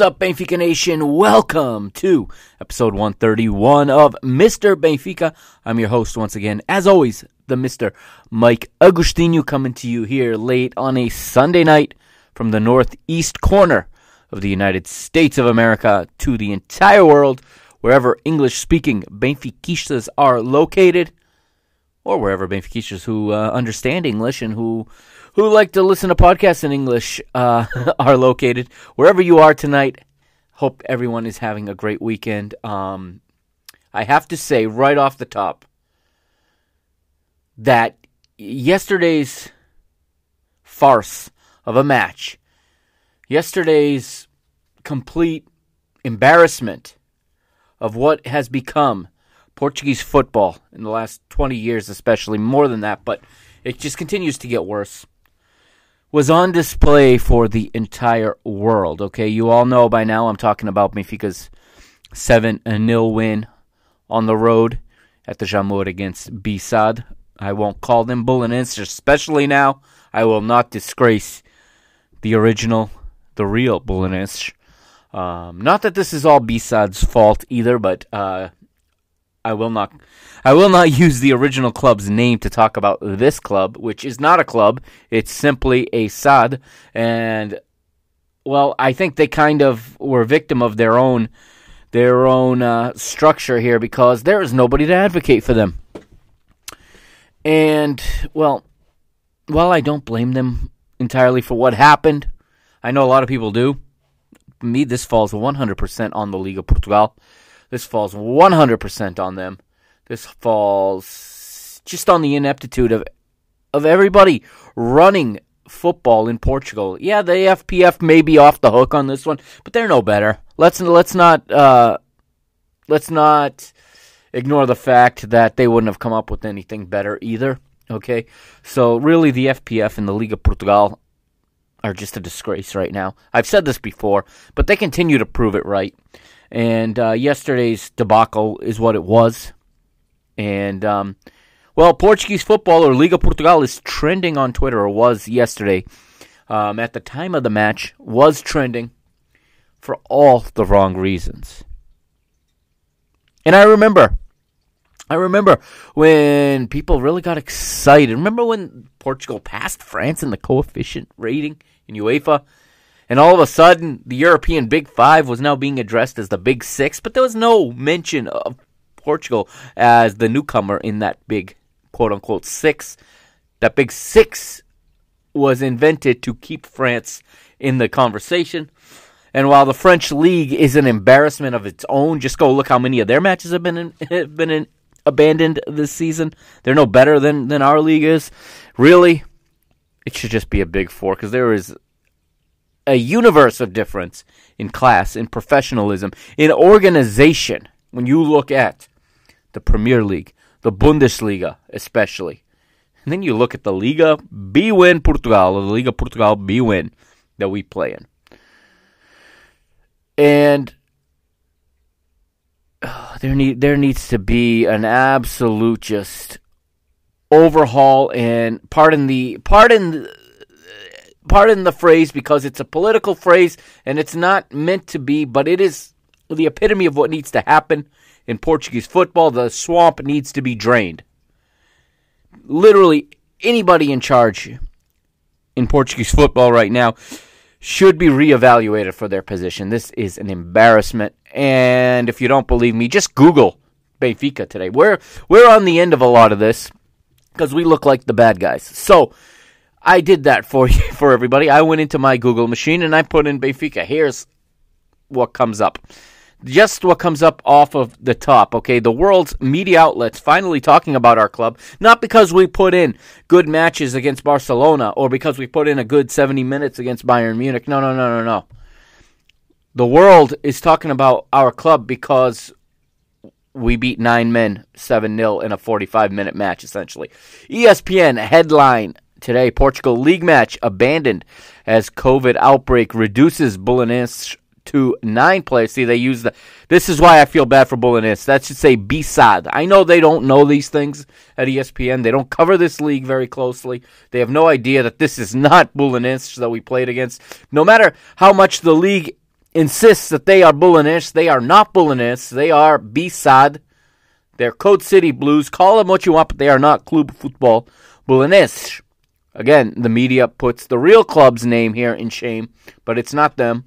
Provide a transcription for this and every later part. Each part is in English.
What's up, Benfica Nation? Welcome to episode 131 of Mr. Benfica. I'm your host once again, as always, the Mr. Mike Agustino coming to you here late on a Sunday night from the northeast corner of the United States of America to the entire world, wherever English speaking Benfiquistas are located, or wherever Benfiquistas who uh, understand English and who who like to listen to podcasts in English uh, are located. Wherever you are tonight, hope everyone is having a great weekend. Um, I have to say, right off the top, that yesterday's farce of a match, yesterday's complete embarrassment of what has become Portuguese football in the last 20 years, especially more than that, but it just continues to get worse was on display for the entire world. Okay, you all know by now I'm talking about Benfica's 7 0 win on the road at the Jamor against Bissad. I won't call them Belenenses, especially now. I will not disgrace the original, the real Belenenses. Um, not that this is all Bissad's fault either, but uh, I will not I will not use the original club's name to talk about this club, which is not a club. It's simply a SAD. And, well, I think they kind of were victim of their own their own uh, structure here because there is nobody to advocate for them. And, well, while I don't blame them entirely for what happened, I know a lot of people do. Me, this falls 100% on the Liga Portugal. This falls 100% on them. This falls just on the ineptitude of of everybody running football in Portugal. Yeah, the FPF may be off the hook on this one, but they're no better. Let's let's not uh, let's not ignore the fact that they wouldn't have come up with anything better either. Okay, so really, the FPF and the Liga Portugal are just a disgrace right now. I've said this before, but they continue to prove it right. And uh, yesterday's debacle is what it was. And, um, well, Portuguese football or Liga Portugal is trending on Twitter, or was yesterday. Um, at the time of the match, was trending for all the wrong reasons. And I remember, I remember when people really got excited. Remember when Portugal passed France in the coefficient rating in UEFA? And all of a sudden, the European Big Five was now being addressed as the Big Six, but there was no mention of Portugal as the newcomer in that big quote unquote six. That big six was invented to keep France in the conversation. And while the French league is an embarrassment of its own, just go look how many of their matches have been in, have been in, abandoned this season. They're no better than than our league is. Really, it should just be a big four because there is a universe of difference in class, in professionalism, in organization. When you look at the Premier League, the Bundesliga, especially, and then you look at the Liga bwin Portugal, the Liga Portugal bwin that we play in. And uh, there need there needs to be an absolute just overhaul and pardon the pardon pardon the phrase because it's a political phrase and it's not meant to be, but it is the epitome of what needs to happen in Portuguese football. The swamp needs to be drained. Literally anybody in charge in Portuguese football right now should be reevaluated for their position. This is an embarrassment. And if you don't believe me, just Google Benfica today. We're we're on the end of a lot of this because we look like the bad guys. So I did that for you for everybody. I went into my Google machine and I put in Benfica. Here's what comes up just what comes up off of the top, okay? The world's media outlets finally talking about our club, not because we put in good matches against Barcelona or because we put in a good 70 minutes against Bayern Munich. No, no, no, no, no. The world is talking about our club because we beat nine men 7 0 in a 45 minute match, essentially. ESPN headline today Portugal league match abandoned as COVID outbreak reduces Belenenses to nine players. See, they use the. This is why I feel bad for Belenenses. That should say B-SAD. I know they don't know these things at ESPN. They don't cover this league very closely. They have no idea that this is not Belenenses that we played against. No matter how much the league insists that they are Belenenses, they are not Belenenses. They are B-SAD. They're Code City Blues. Call them what you want, but they are not Club Football Belenenses. Again, the media puts the real club's name here in shame, but it's not them.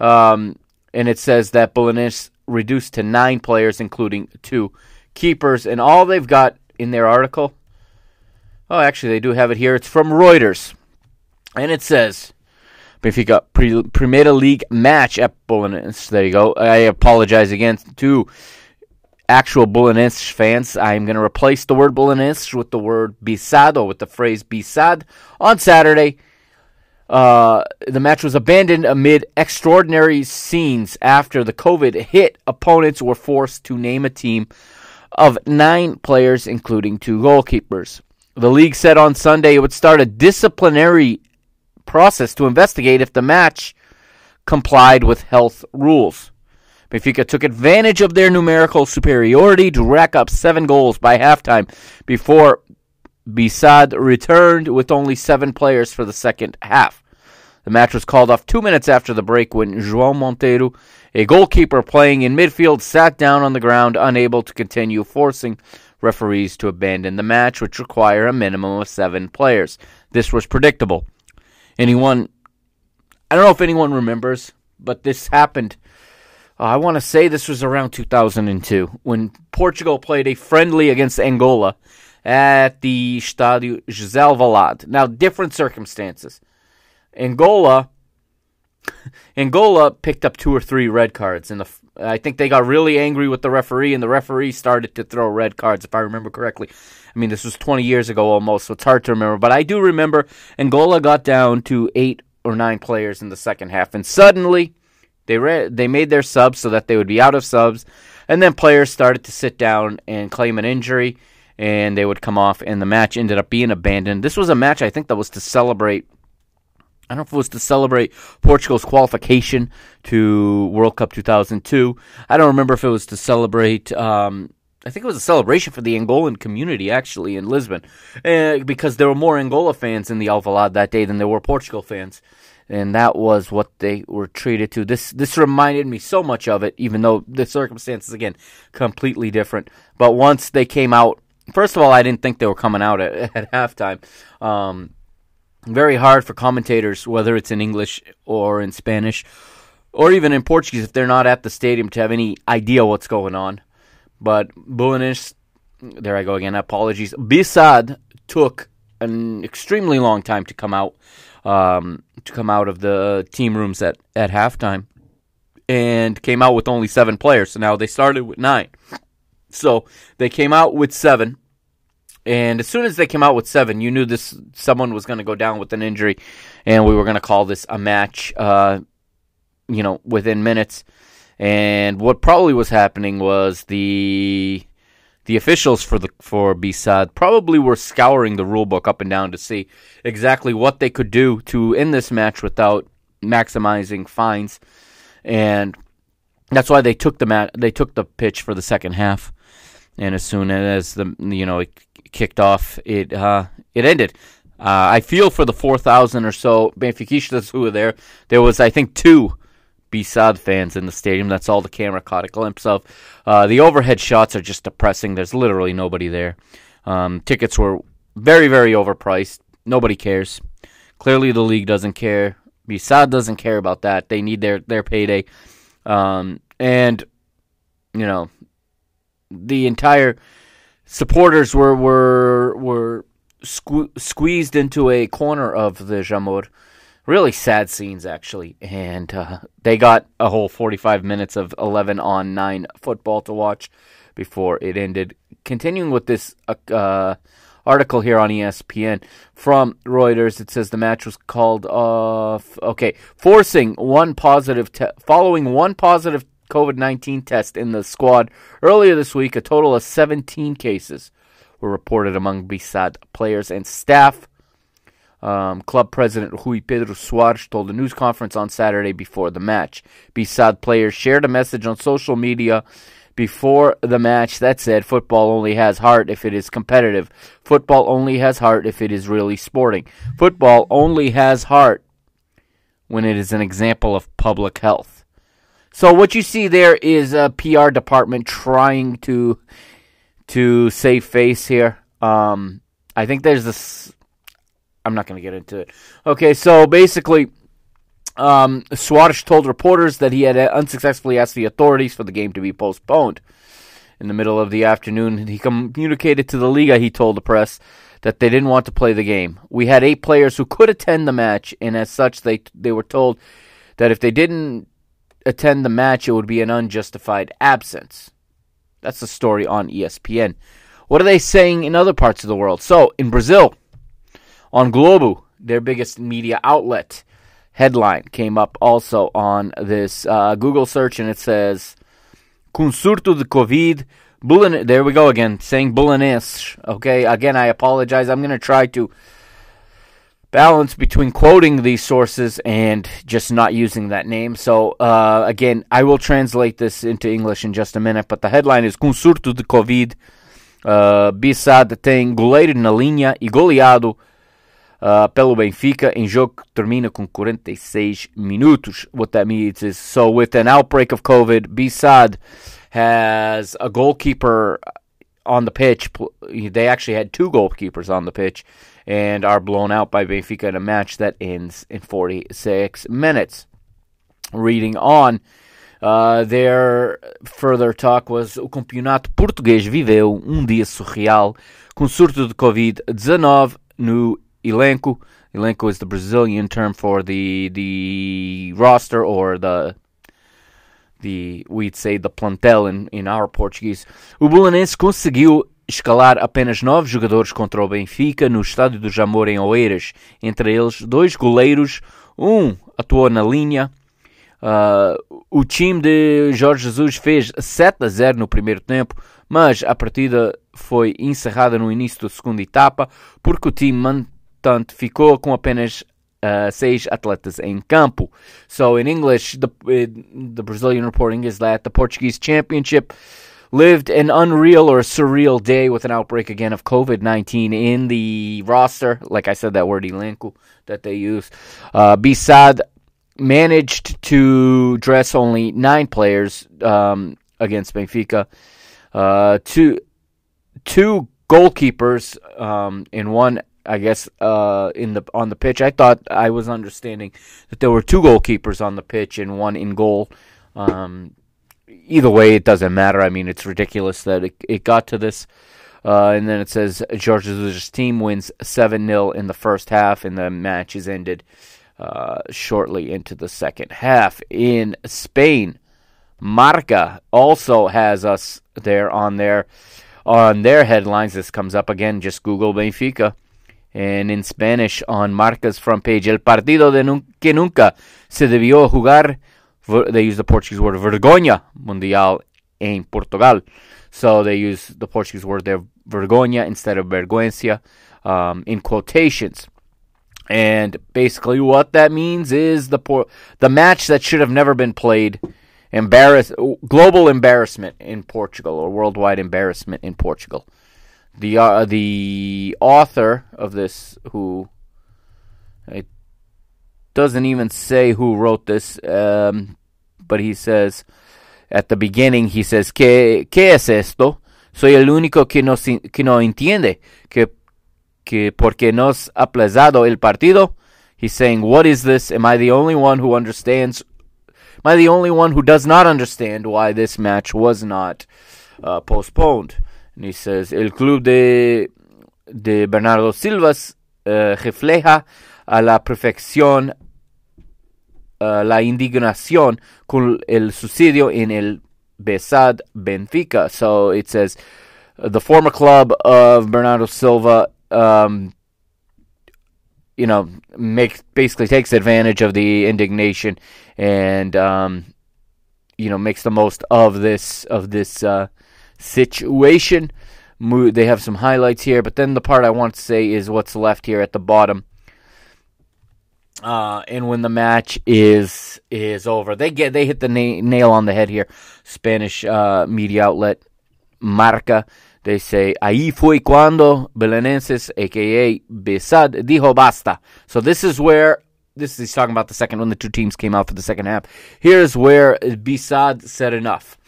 Um, and it says that Belenenses reduced to nine players, including two keepers. And all they've got in their article, oh, actually, they do have it here. It's from Reuters. And it says, Benfica Primeira League match at Belenenses. There you go. I apologize again to actual Belenenses fans. I'm going to replace the word Belenenses with the word Bisado, with the phrase Bisad on Saturday uh, the match was abandoned amid extraordinary scenes after the COVID hit. Opponents were forced to name a team of nine players, including two goalkeepers. The league said on Sunday it would start a disciplinary process to investigate if the match complied with health rules. Benfica took advantage of their numerical superiority to rack up seven goals by halftime before Bisad returned with only seven players for the second half. The match was called off two minutes after the break when João Monteiro, a goalkeeper playing in midfield, sat down on the ground, unable to continue, forcing referees to abandon the match, which require a minimum of seven players. This was predictable. Anyone, I don't know if anyone remembers, but this happened. Uh, I want to say this was around 2002 when Portugal played a friendly against Angola at the Stadio José Alvalade. Now, different circumstances. Angola, Angola picked up two or three red cards, and I think they got really angry with the referee, and the referee started to throw red cards, if I remember correctly. I mean, this was 20 years ago almost, so it's hard to remember, but I do remember Angola got down to eight or nine players in the second half, and suddenly they re- they made their subs so that they would be out of subs, and then players started to sit down and claim an injury, and they would come off, and the match ended up being abandoned. This was a match I think that was to celebrate I don't know if it was to celebrate Portugal's qualification to World Cup 2002. I don't remember if it was to celebrate. Um, I think it was a celebration for the Angolan community actually in Lisbon, uh, because there were more Angola fans in the Alvalade that day than there were Portugal fans, and that was what they were treated to. This this reminded me so much of it, even though the circumstances again completely different. But once they came out, first of all, I didn't think they were coming out at, at halftime. Um, very hard for commentators, whether it's in English or in Spanish or even in Portuguese, if they're not at the stadium to have any idea what's going on. But Belenenses, there I go again. Apologies. Bissad took an extremely long time to come out, um, to come out of the team rooms at at halftime, and came out with only seven players. So now they started with nine. So they came out with seven. And as soon as they came out with seven, you knew this someone was going to go down with an injury, and we were going to call this a match. Uh, you know, within minutes. And what probably was happening was the the officials for the for BSAD probably were scouring the rule book up and down to see exactly what they could do to end this match without maximizing fines, and that's why they took the mat they took the pitch for the second half. And as soon as the you know it kicked off, it uh, it ended. Uh, I feel for the four thousand or so Benfiquistas who were there. There was I think two BSAD fans in the stadium. That's all the camera caught a glimpse of. Uh, the overhead shots are just depressing. There's literally nobody there. Um, tickets were very, very overpriced. Nobody cares. Clearly, the league doesn't care. BSAD doesn't care about that. They need their their payday, um, and you know, the entire supporters were were were sque- squeezed into a corner of the Jamor really sad scenes actually. And uh, they got a whole 45 minutes of 11 on 9 football to watch before it ended. Continuing with this uh, uh article here on espn from reuters it says the match was called off okay forcing one positive te- following one positive covid-19 test in the squad earlier this week a total of 17 cases were reported among BSAD players and staff um, club president Rui Pedro Soares told a news conference on Saturday before the match. BSAD players shared a message on social media before the match that said football only has heart if it is competitive. Football only has heart if it is really sporting. Football only has heart when it is an example of public health. So what you see there is a PR department trying to to save face here. Um, I think there's this I'm not going to get into it. Okay, so basically, um, Soares told reporters that he had unsuccessfully asked the authorities for the game to be postponed. In the middle of the afternoon, he communicated to the Liga, he told the press, that they didn't want to play the game. We had eight players who could attend the match, and as such, they, they were told that if they didn't attend the match, it would be an unjustified absence. That's the story on ESPN. What are they saying in other parts of the world? So, in Brazil, on Globo, their biggest media outlet. Headline came up also on this uh, Google search, and it says, "Com surto de Covid, Bulan." There we go again, saying Belenenses. Okay, again, I apologize. I'm going to try to balance between quoting these sources and just not using that name. So, uh, again, I will translate this into English in just a minute, but the headline is Com surto de Covid, uh, BSAD tem goleiro na linha e goleado uh, pelo Benfica em jogo que termina com 46 minutos. What that means is so with an outbreak of COVID, BSAD has a goalkeeper on the pitch. They actually had two goalkeepers on the pitch and are blown out by Benfica in a match that ends in 46 minutes. Reading on. Uh, their further talk was o campeonato português viveu um dia surreal com surto de Covid-19 no elenco. Elenco is the Brazilian term for the the roster or the the we'd say the plantel in, in our Portuguese. O Belenense conseguiu escalar apenas nove jogadores contra o Benfica no estádio do Jamor em Oeiras, entre eles dois goleiros, um atuou na linha. Uh, o time de Jorge Jesus fez 7 a 0 no primeiro tempo, mas a partida foi encerrada no início da segunda etapa porque o time portanto, ficou com apenas uh, seis atletas em campo. So, in English, the, the Brazilian reporting is that the Portuguese championship lived an unreal or surreal day with an outbreak again of COVID 19 in the roster. Like I said, that word elenco that they use. Uh, BSAD managed to dress only nine players um, against Benfica. Uh, two, two goalkeepers um, in one I guess uh, in the on the pitch. I thought I was understanding that there were two goalkeepers on the pitch and one in goal. Um, either way, it doesn't matter. I mean, it's ridiculous that it, it got to this. Uh, and then it says Jesus' team wins 7 0 in the first half, and the match is ended uh, shortly into the second half. In Spain, Marca also has us there on their on their headlines. This comes up again. Just Google Benfica, and in Spanish on Marca's front page, el partido de que nunca se debió jugar. They use the Portuguese word vergonha mundial in Portugal. So they use the Portuguese word there, vergonha, instead of vergüenza, um, in quotations. And basically, what that means is the por- the match that should have never been played, embarrass global embarrassment in Portugal or worldwide embarrassment in Portugal. The uh, the author of this, who it doesn't even say who wrote this, um, but he says at the beginning, he says, ¿Qué, es esto? Soy el único que no, que no entiende que, que porque nos ha plazado el partido. He's saying, what is this? Am I the only one who understands? Am I the only one who does not understand why this match was not uh, postponed? And he says, el club de, de Bernardo Silvas uh, refleja a la perfección uh, la indignación con el suicidio en el Besad Benfica. So it says the former club of Bernardo Silva, um, you know, makes basically takes advantage of the indignation and um, you know makes the most of this of this uh, situation. They have some highlights here, but then the part I want to say is what's left here at the bottom. Uh, and when the match is is over, they get they hit the na- nail on the head here. Spanish uh, media outlet Marca. They say ahí fue cuando Belenenses, aka Besad, dijo basta. So this is where this is talking about the second when the two teams came out for the second half. Here's where Besad said enough.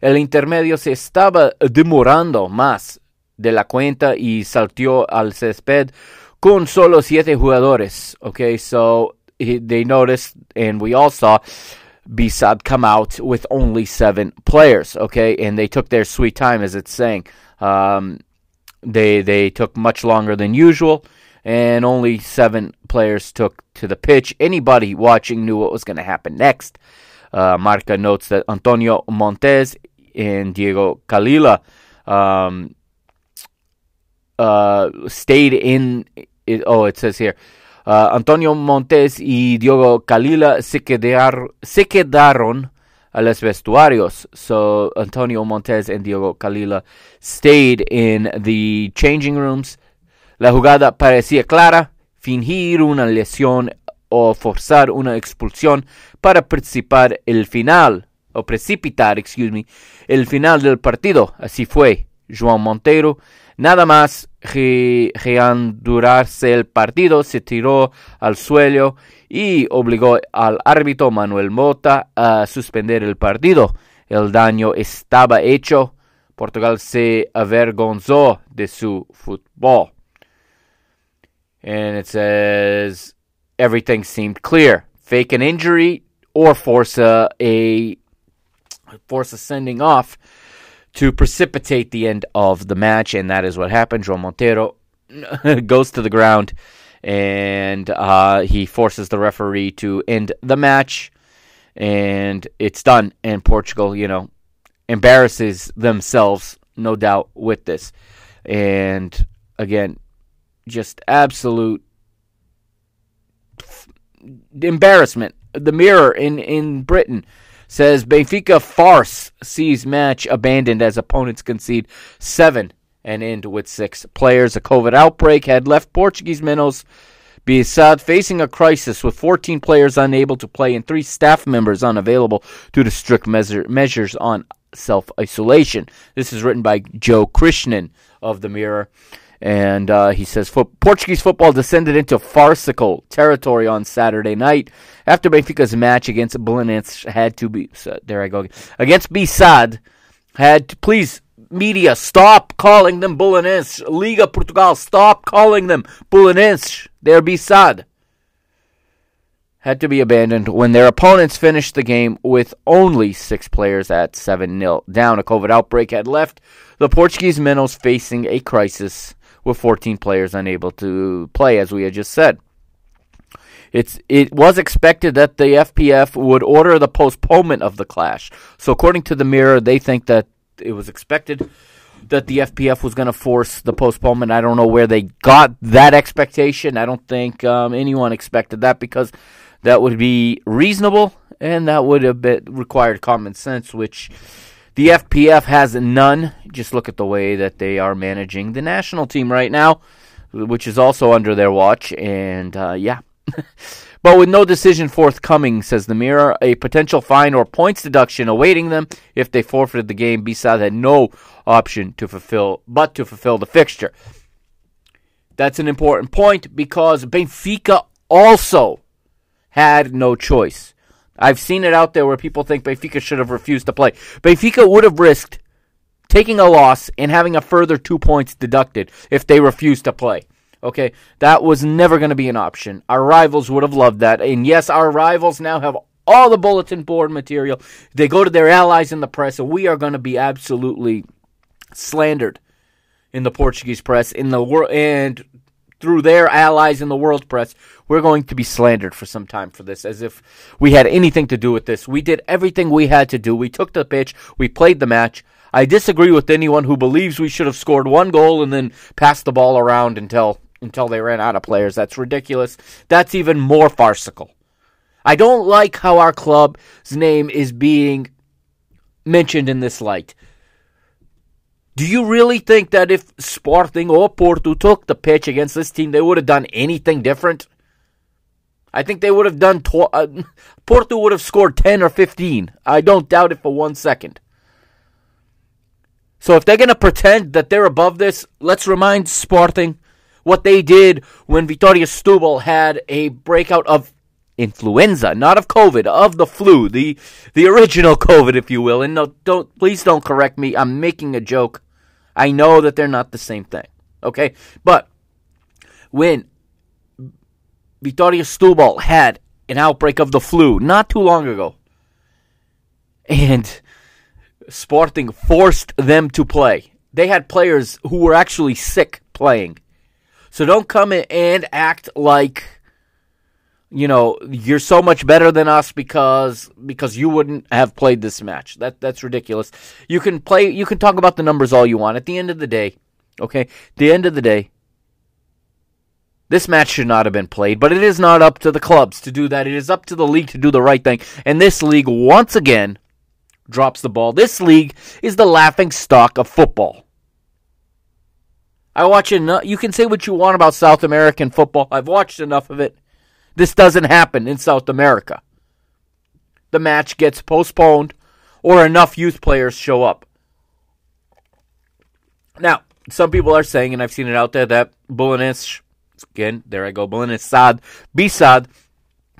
El intermedio se estaba demorando más de la cuenta y saltó al césped con solo siete jugadores. Okay, so he, they noticed, and we all saw Bisad come out with only seven players. Okay, and they took their sweet time, as it's saying. Um, they they took much longer than usual, and only seven players took to the pitch. Anybody watching knew what was going to happen next. Uh, Marca notes that Antonio Montes and Diego Calila um, uh, stayed in. It, oh, it says here. Uh, Antonio Montes y Diego Calila se, quedar, se quedaron a los vestuarios. So Antonio Montes and Diego Calila stayed in the changing rooms. La jugada parecía clara, fingir una lesión o forzar una expulsión para participar el final, o precipitar, excuse me, el final del partido. Así fue. João Monteiro Nada más reanudurarse el partido, se tiró al suelo y obligó al árbitro Manuel Mota a suspender el partido. El daño estaba hecho. Portugal se avergonzó de su fútbol. And it says everything seemed clear. Fake an injury or force a, a force a sending off to precipitate the end of the match, and that is what happened. João Monteiro goes to the ground and uh, he forces the referee to end the match, and it's done. And Portugal, you know, embarrasses themselves, no doubt, with this. And again, just absolute embarrassment. The mirror in, in Britain says Benfica farce sees match abandoned as opponents concede seven and end with six players. A COVID outbreak had left Portuguese minnows Bissad facing a crisis with 14 players unable to play and three staff members unavailable due to strict measure, measures on self isolation. This is written by Joe Krishnan of the Mirror. And uh, he says Portuguese football descended into farcical territory on Saturday night after Benfica's match against Belenenses had to be. So, there I go against Bissad had to please media stop calling them Belenenses. Liga Portugal stop calling them Belenenses. They're Bissad. had to be abandoned when their opponents finished the game with only six players at 7 0 down. A COVID outbreak had left the Portuguese minnows facing a crisis with 14 players unable to play, as we had just said. It's it was expected that the FPF would order the postponement of the clash. So according to the Mirror, they think that it was expected that the FPF was going to force the postponement. I don't know where they got that expectation. I don't think um, anyone expected that because that would be reasonable and that would have been required common sense, which the FPF has none. Just look at the way that they are managing the national team right now, which is also under their watch. And uh, yeah. but with no decision forthcoming, says the Mirror, a potential fine or points deduction awaiting them if they forfeited the game. B-Sad had no option to fulfill, but to fulfill the fixture. That's an important point because Benfica also had no choice. I've seen it out there where people think Benfica should have refused to play. Benfica would have risked taking a loss and having a further two points deducted if they refused to play. Okay, that was never going to be an option. Our rivals would have loved that. And yes, our rivals now have all the bulletin board material. They go to their allies in the press, and we are going to be absolutely slandered in the Portuguese press, in the world, and through their allies in the world press, we're going to be slandered for some time for this, as if we had anything to do with this. We did everything we had to do. We took the pitch, we played the match. I disagree with anyone who believes we should have scored one goal and then passed the ball around until until they ran out of players. That's ridiculous. That's even more farcical. I don't like how our club's name is being mentioned in this light. Do you really think that if Sporting or Porto took the pitch against this team, they would have done anything different? I think they would have done. Tw- uh, Porto would have scored 10 or 15. I don't doubt it for one second. So if they're going to pretend that they're above this, let's remind Sporting what they did when Vitória Setúbal had a breakout of influenza, not of COVID, of the flu, the the original COVID, if you will. And no, don't please don't correct me. I'm making a joke. I know that they're not the same thing. Okay? But when Vitória Setúbal had an outbreak of the flu not too long ago, and Sporting forced them to play. They had players who were actually sick playing. So don't come in and act like you know, you're so much better than us because because you wouldn't have played this match. That that's ridiculous. You can play you can talk about the numbers all you want. At the end of the day, okay? the end of the day, this match should not have been played, but it is not up to the clubs to do that. It is up to the league to do the right thing. And this league once again drops the ball. This league is the laughing stock of football. I watch enough. You can say what you want about South American football. I've watched enough of it. This doesn't happen in South America. The match gets postponed or enough youth players show up. Now, some people are saying, and I've seen it out there, that Belenenses, again, there I go, Belenenses Sad, B-Sad,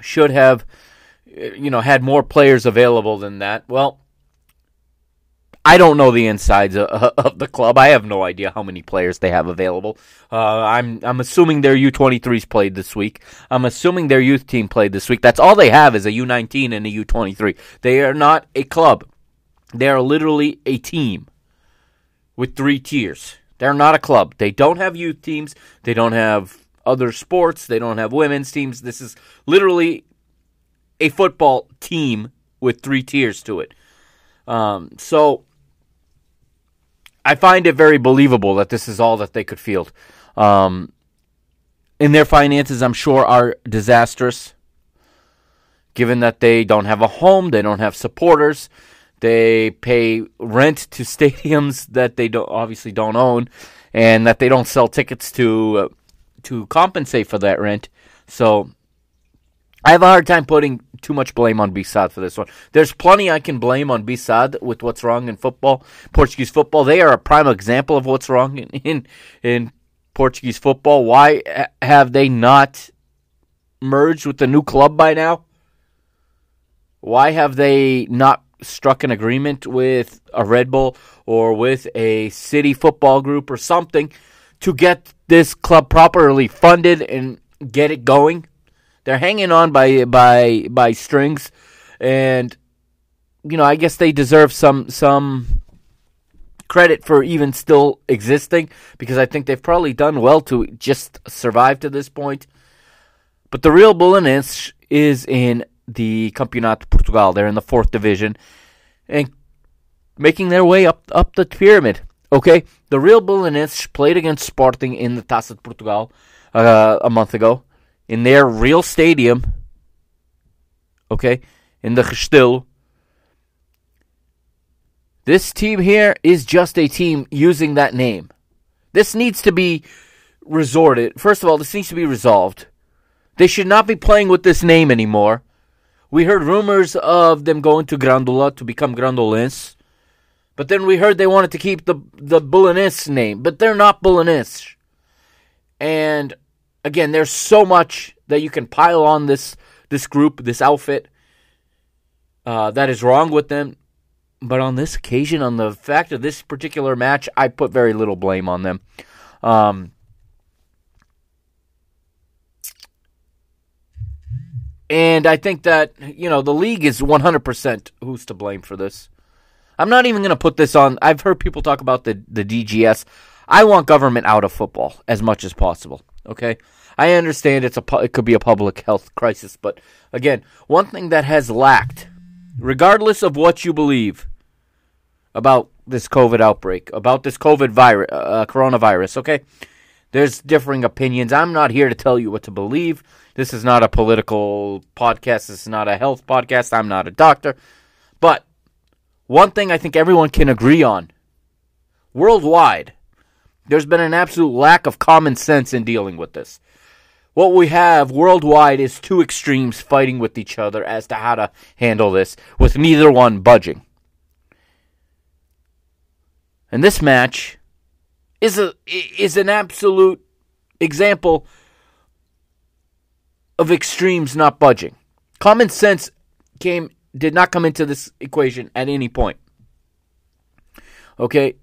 should have, you know, had more players available than that. Well, I don't know the insides of, of, the club. I have no idea how many players they have available. Uh, I'm I'm assuming their U23s played this week. I'm assuming their youth team played this week. That's all they have is a U19 and a U23. They are not a club. They are literally a team with three tiers. They're not a club. They don't have youth teams. They don't have other sports. They don't have women's teams. This is literally a football team with three tiers to it. Um, so I find it very believable that this is all that they could field. Um, in their finances, I'm sure, are disastrous. Given that they don't have a home, they don't have supporters, they pay rent to stadiums that they don't obviously don't own, and that they don't sell tickets to uh, to compensate for that rent. So I have a hard time putting too much blame on B-Sad for this one. There's plenty I can blame on B-Sad with what's wrong in football, Portuguese football. They are a prime example of what's wrong in in, in Portuguese football. Why have they not merged with the new club by now? Why have they not struck an agreement with a Red Bull or with a city football group or something to get this club properly funded and get it going? They're hanging on by by by strings, and you know I guess they deserve some some credit for even still existing because I think they've probably done well to just survive to this point. But the real Belenenses is in the Campeonato Portugal. They're in the fourth division and making their way up up the pyramid. Okay, the real Belenenses played against Sporting in the Taça de Portugal uh, a month ago in their real stadium. Okay, in the Restelo. This team here is just a team using that name. This needs to be resorted. First of all, this needs to be resolved. They should not be playing with this name anymore. We heard rumors of them going to Grândola to become Grandolense. But then we heard they wanted to keep the the Belenenses name, but they're not Belenenses. And again, there's so much that you can pile on this this group, this outfit, uh, that is wrong with them. But on this occasion, on the fact of this particular match, I put very little blame on them. Um, and I think that you know the league is 100% who's to blame for this. I'm not even going to put this on. I've heard people talk about the, the DGS. I want government out of football as much as possible. Okay, I understand it's a it could be a public health crisis, but again, one thing that has lacked, regardless of what you believe about this COVID outbreak, about this COVID virus, uh, coronavirus. Okay, there's differing opinions. I'm not here to tell you what to believe. This is not a political podcast. This is not a health podcast. I'm not a doctor, but one thing I think everyone can agree on worldwide, there's been an absolute lack of common sense in dealing with this. What we have worldwide is two extremes fighting with each other as to how to handle this, with neither one budging. And this match is a is an absolute example of extremes not budging. Common sense came did not come into this equation at any point. Okay?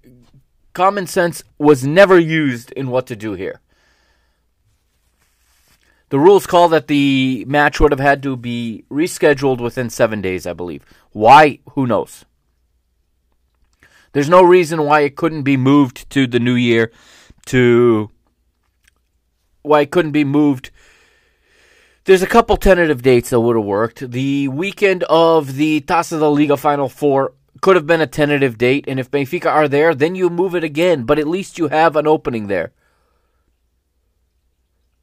Common sense was never used in what to do here. The rules call that the match would have had to be rescheduled within seven days, I believe. Why? Who knows? There's no reason why it couldn't be moved to the new year, to why it couldn't be moved there's a couple tentative dates that would have worked. The weekend of the Taça da Liga Final Four could have been a tentative date, and if Benfica are there, then you move it again, but at least you have an opening there.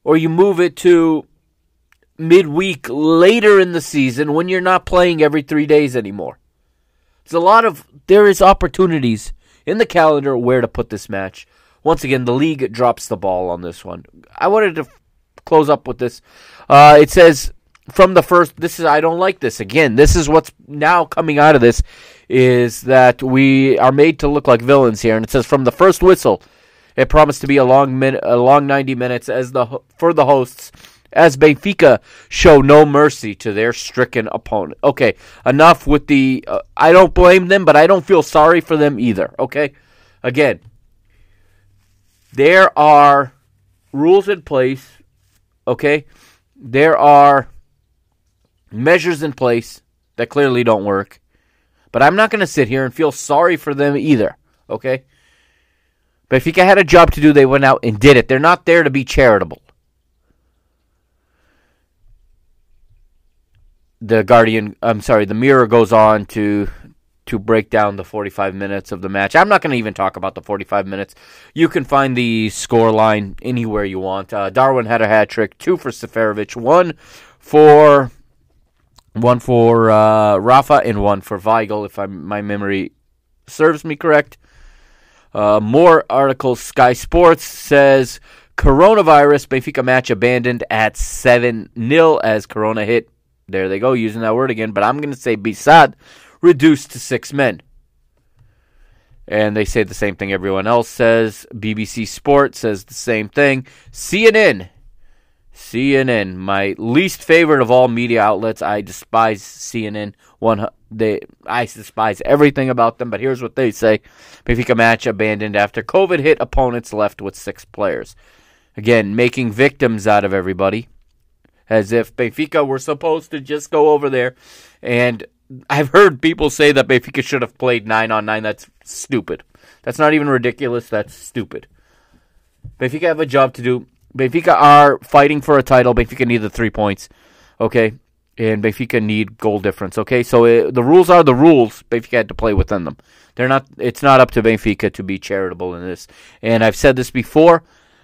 Or you move it to midweek later in the season when you're not playing every three days anymore. There's a lot of there is opportunities in the calendar where to put this match. Once again, the league drops the ball on this one. I wanted to close up with this. Uh, it says from the first. This is I don't like this. Again, this is what's now coming out of this is that we are made to look like villains here, and it says from the first whistle, it promised to be a long minute, a long ninety minutes as the for the hosts. As Benfica show no mercy to their stricken opponent. Okay, enough with the. Uh, I don't blame them, but I don't feel sorry for them either. Okay, again, there are rules in place okay? There are measures in place that clearly don't work. But I'm not going to sit here and feel sorry for them either, okay? But if I had a job to do, they went out and did it. They're not there to be charitable. The Guardian, I'm sorry, the Mirror goes on to to break down the 45 minutes of the match. I'm not going to even talk about the 45 minutes. You can find the score line anywhere you want. Uh, Darwin had a hat trick, two for Seferovic, one for one for uh, Rafa, and one for Weigl, if I'm, my memory serves me correct. Uh, more articles. Sky Sports says coronavirus Benfica match abandoned at 7 0 as Corona hit. There they go, using that word again. But I'm going to say Bisad reduced to six men. And they say the same thing everyone else says. BBC Sport says the same thing. CNN. CNN, my least favorite of all media outlets. I despise CNN. One, they, I despise everything about them. But here's what they say: Benfica match abandoned after COVID hit. Opponents left with six players. Again, making victims out of everybody as if Benfica were supposed to just go over there. And I've heard people say that Benfica should have played 9 on 9. That's stupid. That's not even ridiculous. That's stupid. Benfica have a job to do. Benfica are fighting for a title. Benfica need the three points. Okay? And Benfica need goal difference. Okay? So it, uh, the rules are the rules. Benfica had to play within them. They're not. It's not up to Benfica to be charitable in this. And I've said this before.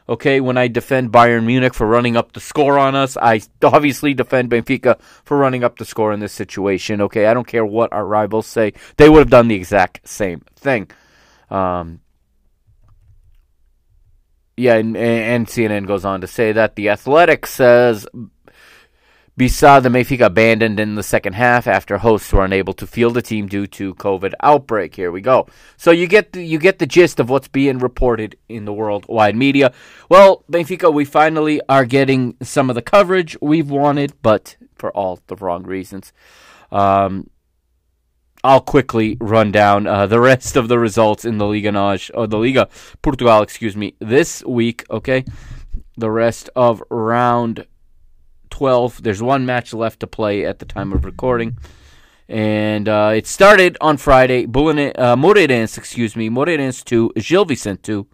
Okay, when I defend Bayern Munich for running up the score on us, I obviously defend Benfica for running up the score in this situation. Okay, I don't care what our rivals say; they would have done the exact same thing. Um, yeah, and, and CNN goes on to say that the Athletic says Bisa the Benfica abandoned in the second half after hosts were unable to field the team due to COVID outbreak. Here we go. So you get the, you get the gist of what's being reported in the worldwide media. Well, Benfica, we finally are getting some of the coverage we've wanted, but for all the wrong reasons. Um, I'll quickly run down uh, the rest of the results in the Liga NOS, or the Liga Portugal, excuse me, this week. Okay, the rest of round 12. There's one match left to play at the time of recording. And uh, it started on Friday. Bulane, uh, Moreirense, excuse me, Moreirense 2, Gil Vicente 2.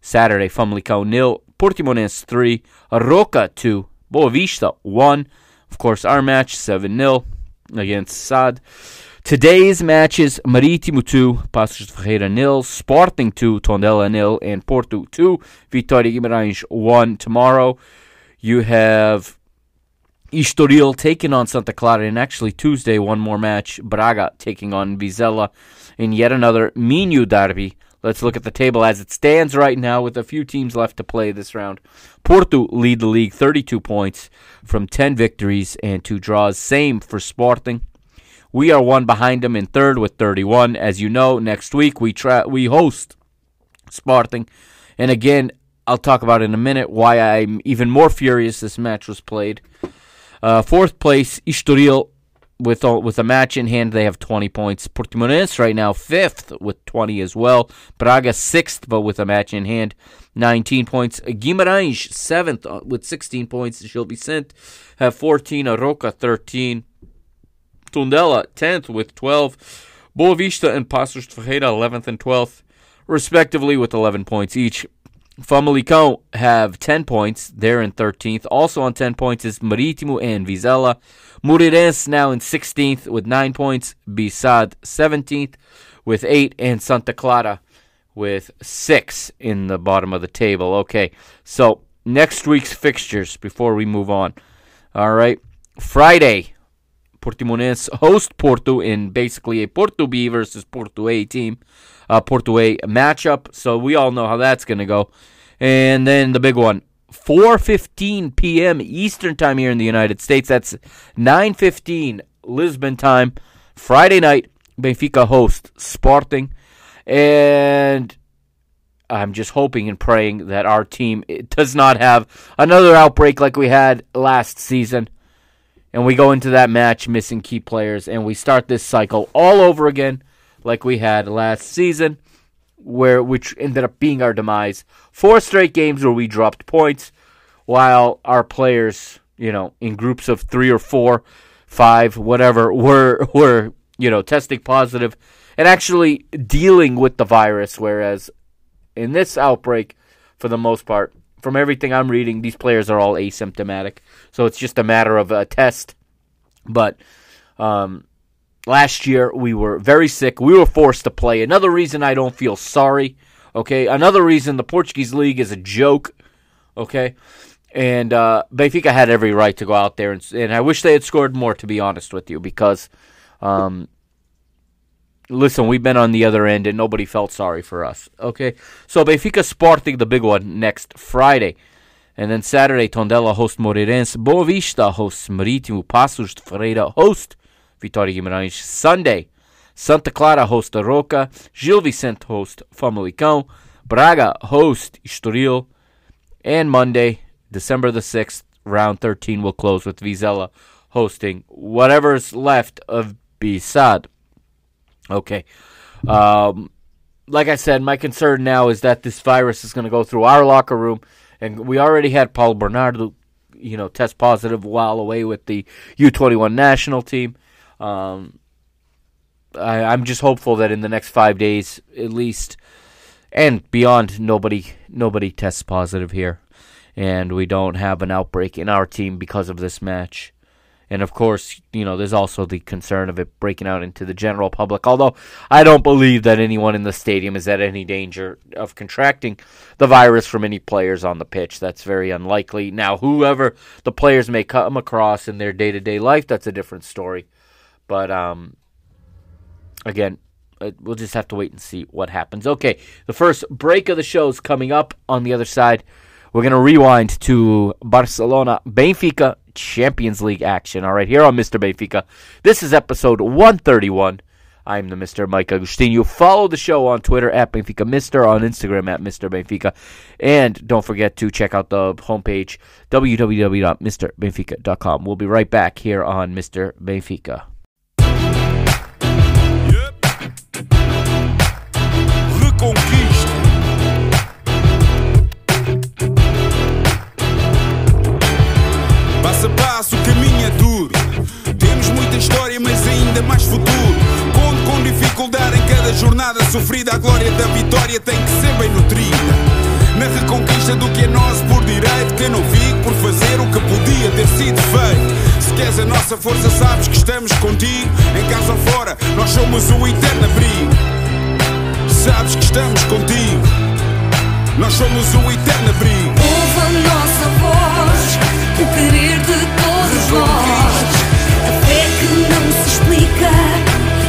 Saturday, Famalicão nil, Portimonense 3, Arouca 2, Boa Vista 1. Of course, our match 7 0 against SAD. Today's matches Marítimo 2, Paços de Ferreira nil, Sporting 2, Tondela nil, and Porto 2, Vitória Guimarães 1. Tomorrow you have Estoril taking on Santa Clara, and actually Tuesday, one more match. Braga taking on Vizela in yet another Minho derby. Let's look at the table as it stands right now with a few teams left to play this round. Porto lead the league 32 points from 10 victories and 2 draws. Same for Sporting. We are one behind them in third with 31. As you know, next week we tra- we host Sporting. And again, I'll talk about in a minute why I'm even more furious this match was played. Uh, fourth place, Estoril with a, with a match in hand, they have 20 points. Portimonense right now fifth with 20 as well. Braga sixth, but with a match in hand, 19 points. Guimarães seventh uh, with 16 points. Gil Vicente have 14. Arouca 13. Tondela 10th with 12. Boa Vista and Paços de Ferreira 11th and 12th, respectively, with 11 points each. Famalicão have 10 points. They're in 13th. Also on 10 points is Marítimo and Vizela. Moreirense now in 16th with 9 points. Bisad 17th with 8. And Santa Clara with 6 in the bottom of the table. Okay, so next week's fixtures before we move on. All right. Friday, Portimonense host Porto in basically a Porto B versus Porto A team uh, Porto A matchup. So we all know how that's going to go. And then the big one, 4:15 p.m. Eastern time here in the United States. That's 9:15 Lisbon time, Friday night. Benfica host Sporting, and I'm just hoping and praying that our team does not have another outbreak like we had last season. And we go into that match missing key players, and we start this cycle all over again like we had last season, where which ended up being our demise. Four straight games where we dropped points, while our players, you know, in groups of three or four, five, whatever, were were you know testing positive and actually dealing with the virus. Whereas in this outbreak, for the most part, from everything I'm reading, these players are all asymptomatic. So it's just a matter of a test. But um, Last year, we were very sick. We were forced to play. Another reason I don't feel sorry. Okay. Another reason the Portuguese league is a joke. Okay. And uh, Benfica had every right to go out there, and, and I wish they had scored more, to be honest with you, because, um, listen, we've been on the other end, and nobody felt sorry for us. Okay, so Benfica Sporting, the big one, next Friday. And then Saturday, Tondela host Moreirense, Boa Vista hosts Marítimo, Paços de Ferreira host Vitória Guimarães. Sunday, Santa Clara host Arouca, Gil Vicente host Famalicão, Braga host Estoril, and Monday, December the 6th, round 13 will close with Vizela hosting whatever's left of Bisad. Okay. Um, like I said, my concern now is that this virus is going to go through our locker room, and we already had Paul Bernardo you know, test positive while away with the U21 national team. Um, I, I'm just hopeful that in the next five days, at least, and beyond, nobody nobody tests positive here, and we don't have an outbreak in our team because of this match. And of course, you know, there's also the concern of it breaking out into the general public. Although I don't believe that anyone in the stadium is at any danger of contracting the virus from any players on the pitch. That's very unlikely. Now, whoever the players may come across in their day to day life, that's a different story. But um, again, uh, we'll just have to wait and see what happens. Okay, the first break of the show is coming up on the other side. We're going to rewind to Barcelona Benfica Champions League action. All right, here on Mr. Benfica. This is episode 131. I'm the Mr. Mike Agustin. Follow the show on Twitter at Benfica Mister, on Instagram at Mr. Benfica. And don't forget to check out the homepage, www.mrbenfica.com. We'll be right back here on Mr. Benfica. Jornada sofrida. A glória da vitória tem que ser bem nutrida. Na reconquista do que é nosso por direito. Que não fico por fazer o que podia ter sido feito. Se queres a nossa força, sabes que estamos contigo. Em casa ou fora, nós somos o eterno abrigo. Sabes que estamos contigo. Nós somos o eterno abrigo. Ouve a nossa voz, o querer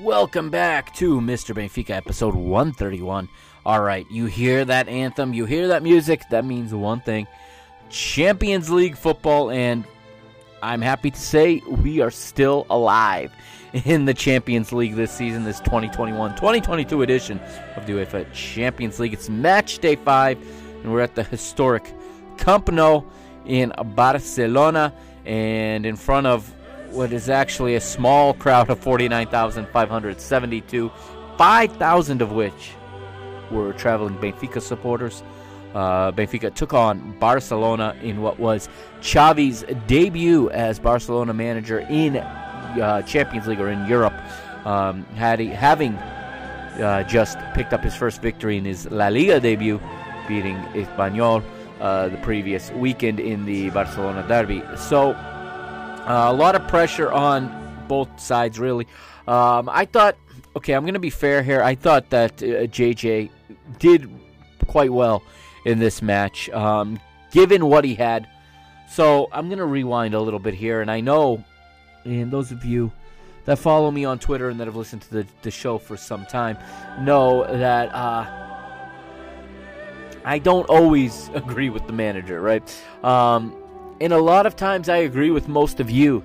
Welcome back to Mr. Benfica, episode 131. All right, you hear that anthem, you hear that music, that means one thing Champions League football, and I'm happy to say we are still alive in the Champions League this season, this 2021 2022 edition of the UEFA Champions League. It's match day five, and we're at the historic Camp Nou in Barcelona, and in front of what is actually a small crowd of 49,572, 5,000 of which were traveling Benfica supporters. Uh, Benfica took on Barcelona in what was Xavi's debut as Barcelona manager in uh, Champions League or in Europe. Um, had he, having uh, just picked up his first victory in his La Liga debut, beating Espanyol uh, the previous weekend in the Barcelona derby. So uh, a lot of pressure on both sides, really. Um, I thought, okay, I'm going to be fair here. I thought that uh, JJ did quite well in this match, um, given what he had. So I'm going to rewind a little bit here, and I know, and those of you that follow me on Twitter and that have listened to the, the show for some time know that uh, I don't always agree with the manager, right? Um, and a lot of times I agree with most of you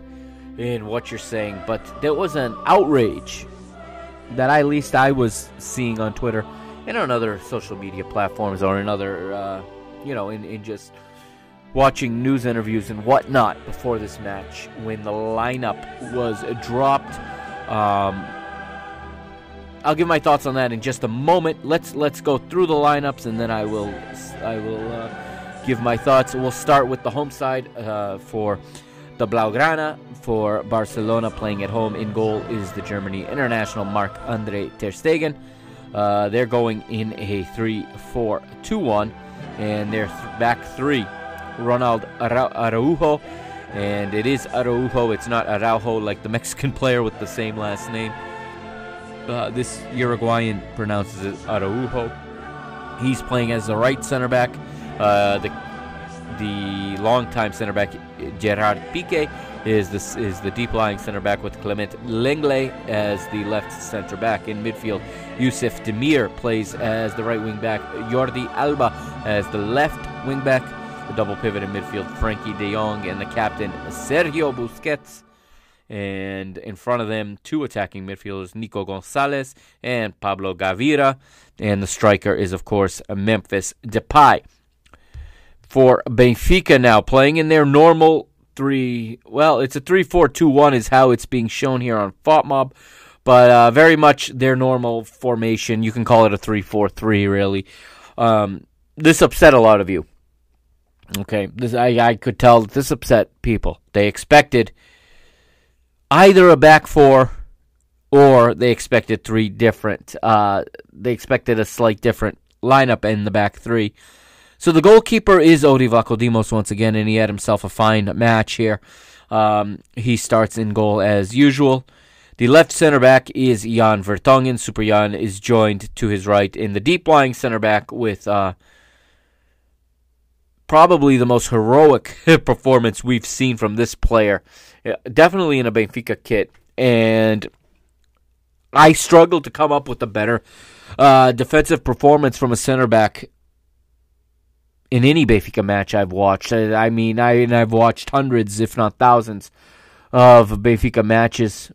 in what you're saying, but there was an outrage that at least I was seeing on Twitter and on other social media platforms or in other, uh, you know, in, in just watching news interviews and whatnot before this match when the lineup was dropped. Um, I'll give my thoughts on that in just a moment. Let's let's go through the lineups and then I will I will uh, give my thoughts. We'll start with the home side uh, for the Blaugrana for Barcelona playing at home. In goal is the Germany international Marc-André Ter Stegen. Uh, they're going in a 3 4 2 1, and they're th- back three. Ronald Ara- Araujo, and it is Araujo, it's not Araujo like the Mexican player with the same last name. Uh, this Uruguayan pronounces it Araujo. He's playing as the right center back. Uh, the the longtime center back Gerard Piqué is this is the deep lying center back with Clement Lenglet as the left center back in midfield. Yusuf Demir plays as the right wing back. Jordi Alba as the left wing back. The double pivot in midfield, Frenkie De Jong and the captain Sergio Busquets. And in front of them, two attacking midfielders, Nico Gonzalez and Pablo Gavira. And the striker is, of course, Memphis Depay for Benfica now, playing in their normal three. Well, it's a three-four-two-one is how it's being shown here on FotMob, but uh, very much their normal formation. You can call it a three-four-three, really. Um, this upset a lot of you. Okay, this I I could tell this upset people. They expected either a back four or they expected three different. Uh, they expected a slight different lineup in the back three. So the goalkeeper is Odi Vlachodimos once again, and he had himself a fine match here. Um, he starts in goal as usual. The left center back is Jan Vertonghen. Super Jan is joined to his right in the deep lying center back with uh, probably the most heroic performance we've seen from this player. Definitely in a Benfica kit. And I struggled to come up with a better uh, defensive performance from a center back in any Benfica match I've watched. I, I mean, I, and I've watched hundreds, if not thousands, of Benfica matches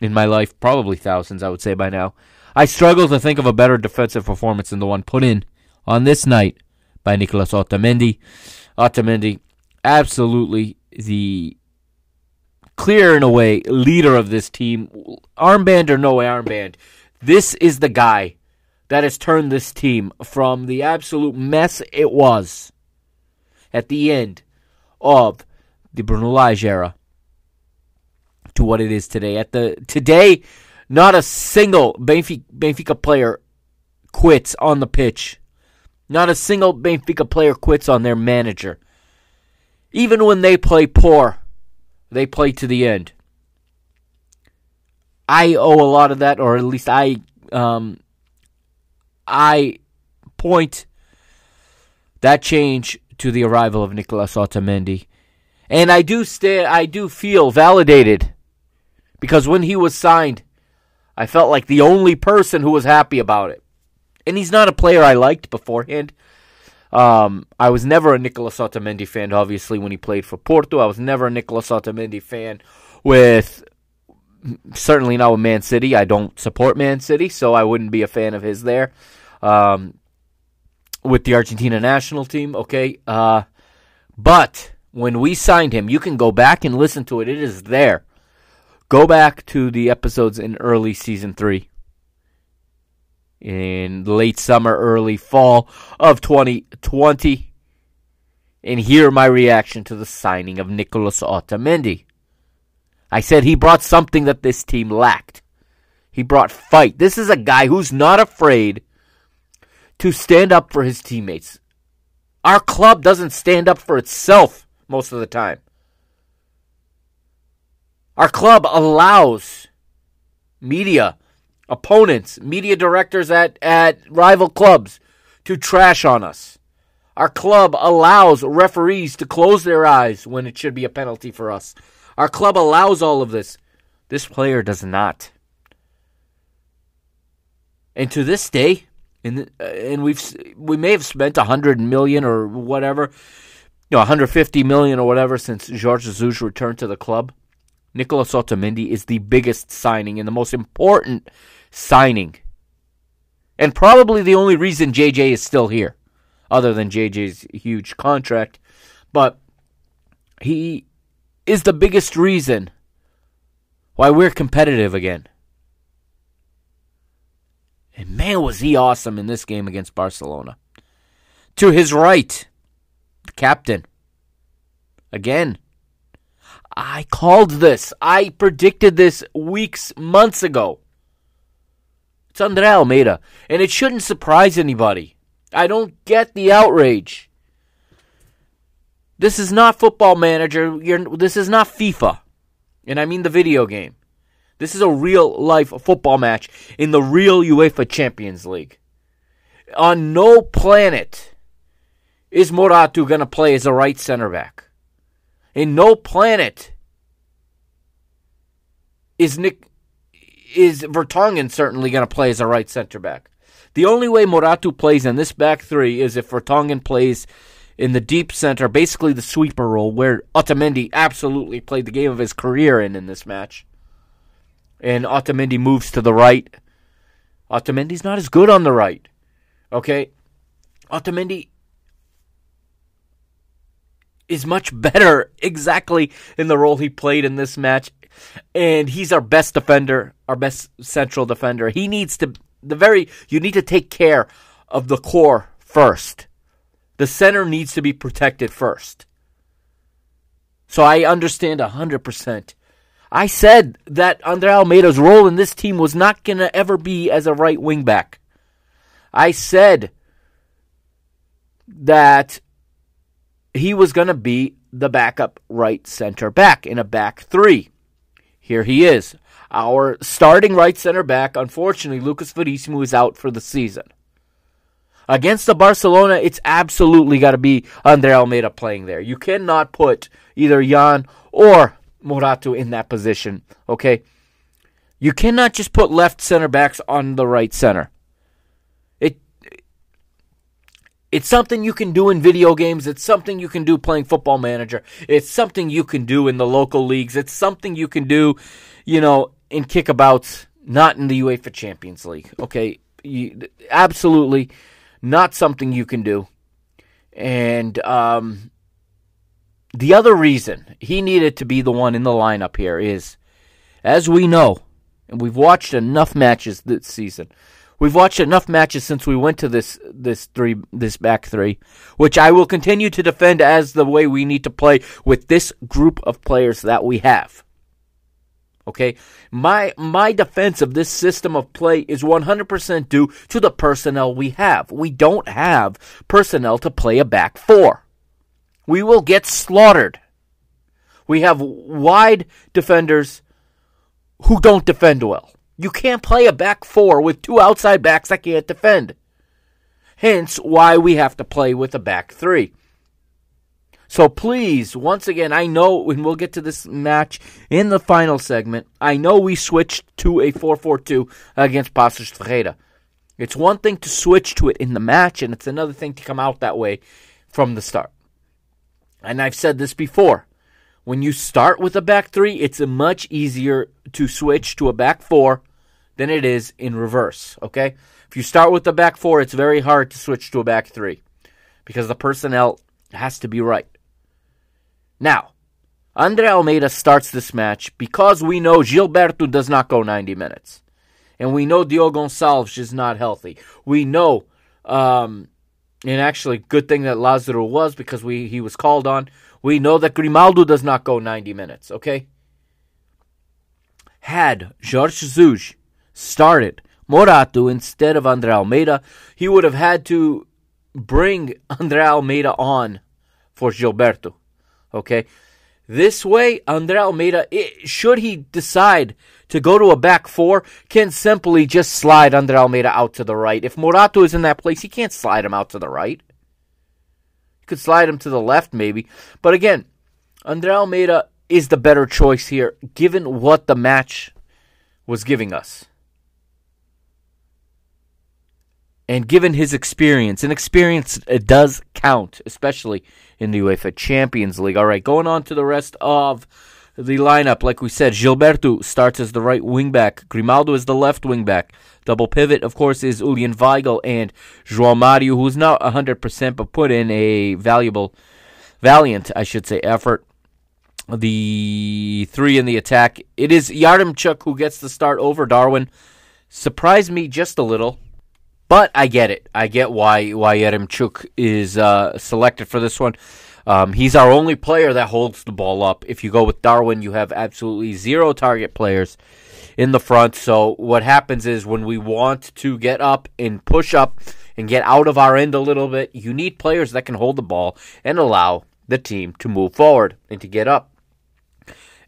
in my life. Probably thousands, I would say by now. I struggle to think of a better defensive performance than the one put in on this night by Nicolas Otamendi. Otamendi, absolutely the clear in a way leader of this team. Armband or no armband, this is the guy that has turned this team from the absolute mess it was at the end of the Bruno Lage era to what it is today. At the today, not a single Benfica, Benfica player quits on the pitch. Not a single Benfica player quits on their manager. Even when they play poor, they play to the end. I owe a lot of that, or at least I um, I point that change to the arrival of Nicolas Otamendi. And I do stay I do feel validated because when he was signed, I felt like the only person who was happy about it. And he's not a player I liked beforehand. Um, I was never a Nicolas Otamendi fan, obviously, when he played for Porto. I was never a Nicolas Otamendi fan with certainly not with Man City. I don't support Man City, so I wouldn't be a fan of his there. Um, with the Argentina national team, okay. Uh, but when we signed him, you can go back and listen to it. It is there. Go back to the episodes in early season three, in late summer, early fall of 2020, and hear my reaction to the signing of Nicolas Otamendi. I said he brought something that this team lacked. He brought fight. This is a guy who's not afraid to stand up for his teammates. Our club doesn't stand up for itself most of the time. Our club allows media, opponents, media directors at, at rival clubs to trash on us. Our club allows referees to close their eyes when it should be a penalty for us. Our club allows all of this. This player does not. And to this day, and uh, and we've we may have spent a hundred million or whatever, you know, 150 million or whatever since Jorge Jesus returned to the club. Nicolas Otamendi is the biggest signing and the most important signing, and probably the only reason JJ is still here. other than JJ's huge contract. But he is the biggest reason why we're competitive again. And man, was he awesome in this game against Barcelona. To his right, the captain. Again, I called this. I predicted this weeks, months ago. It's Andre Almeida. And it shouldn't surprise anybody. I don't get the outrage. This is not football manager. You're, this is not FIFA. And I mean the video game. This is a real life football match in the real UEFA Champions League. On no planet is Morato going to play as a right center back. In no planet is Nick is Vertonghen certainly going to play as a right center back. The only way Morato plays in this back three is if Vertonghen plays in the deep center, basically the sweeper role, where Otamendi absolutely played the game of his career in in this match. And Otamendi moves to the right. Otamendi's not as good on the right. Okay? Otamendi is much better exactly in the role he played in this match. And he's our best defender, our best central defender. He needs to the very you need to take care of the core first. The center needs to be protected first. So I understand 100%. I said that Andre Almeida's role in this team was not going to ever be as a right wing back. I said that he was going to be the backup right center back in a back three. Here he is. Our starting right center back, unfortunately, Lucas Verissimo is out for the season. Against the Barcelona, it's absolutely got to be Andre Almeida playing there. You cannot put either Jan or Morato in that position, okay? You cannot just put left center backs on the right center. It's something you can do in video games. It's something you can do playing football manager. It's something you can do in the local leagues. It's something you can do, you know, in kickabouts, not in the UEFA Champions League. Okay, you, absolutely not something you can do. And um, the other reason he needed to be the one in the lineup here is, as we know, and we've watched enough matches this season. We've watched enough matches since we went to this this three this back three, which I will continue to defend as the way we need to play with this group of players that we have. Okay, my my defense of this system of play is 100% due to the personnel we have. We don't have personnel to play a back four. We will get slaughtered. We have wide defenders who don't defend well. You can't play a back four with two outside backs that can't defend. Hence why we have to play with a back three. So please, once again, I know, and we'll get to this match in the final segment, I know we switched to a 4 4 2 against Paços Ferreira. It's one thing to switch to it in the match, and it's another thing to come out that way from the start. And I've said this before. When you start with a back three, it's much easier to switch to a back four than it is in reverse. Okay? If you start with the back four, it's very hard to switch to a back three because the personnel has to be right. Now, Andre Almeida starts this match because we know Gilberto does not go 90 minutes. And we know Diogo Gonçalves is not healthy. We know, um, and actually, good thing that Lazaro was because we he was called on. We know that Grimaldo does not go 90 minutes, okay? Had Jorge Jesus started Morato instead of Andre Almeida, he would have had to bring Andre Almeida on for Gilberto, okay? This way, Andre Almeida, it, should he decide to go to a back four, can simply just slide Andre Almeida out to the right. If Morato is in that place, he can't slide him out to the right He could slide him to the left, maybe. But again, Andre Almeida is the better choice here, given what the match was giving us. And given his experience, and experience it does count, especially in the UEFA Champions League. All right, going on to the rest of The lineup, like we said, Gilberto starts as the right wingback. Grimaldo is the left wingback. Double pivot, of course, is Julian Weigl and João Mario, who's not 100% but put in a valuable, valiant, I should say, effort. The three in the attack, it is Yaremchuk who gets the start over Darwin. Surprised me just a little, but I get it. I get why why Yaremchuk is uh, selected for this one. Um, he's our only player that holds the ball up. If you go with Darwin, you have absolutely zero target players in the front. So what happens is when we want to get up and push up and get out of our end a little bit, you need players that can hold the ball and allow the team to move forward and to get up.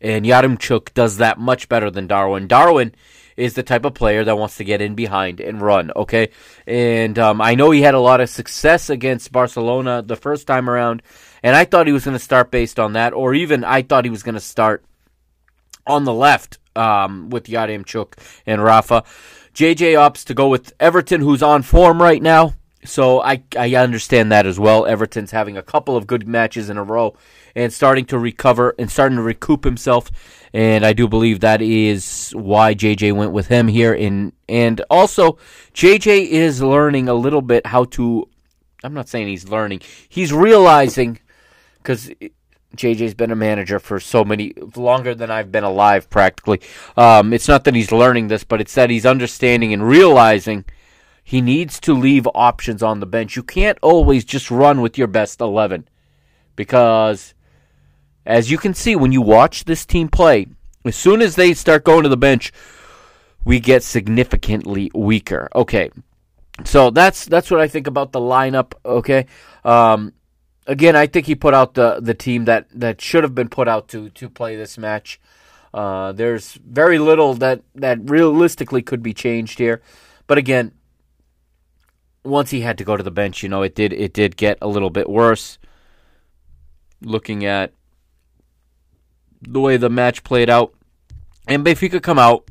And Yaremchuk does that much better than Darwin. Darwin is the type of player that wants to get in behind and run, okay? And um, I know he had a lot of success against Barcelona the first time around, and I thought he was going to start based on that, or even I thought he was going to start on the left um, with Yaremchuk and Rafa. JJ opts to go with Everton, who's on form right now. So I I understand that as well. Everton's having a couple of good matches in a row and starting to recover and starting to recoup himself. And I do believe that is why JJ went with him here. In and also JJ is learning a little bit how to. I'm not saying he's learning. He's realizing because JJ's been a manager for so many longer than I've been alive, practically. Um, it's not that he's learning this, but it's that he's understanding and realizing he needs to leave options on the bench. You can't always just run with your best eleven because, as you can see when you watch this team play, as soon as they start going to the bench, we get significantly weaker. Okay, so that's that's what I think about the lineup. Okay. Um, again, I think he put out the the team that that should have been put out to to play this match. Uh, there's very little that that realistically could be changed here, but again, once he had to go to the bench, you know, it did it did get a little bit worse. Looking at the way the match played out, and Benfica come out,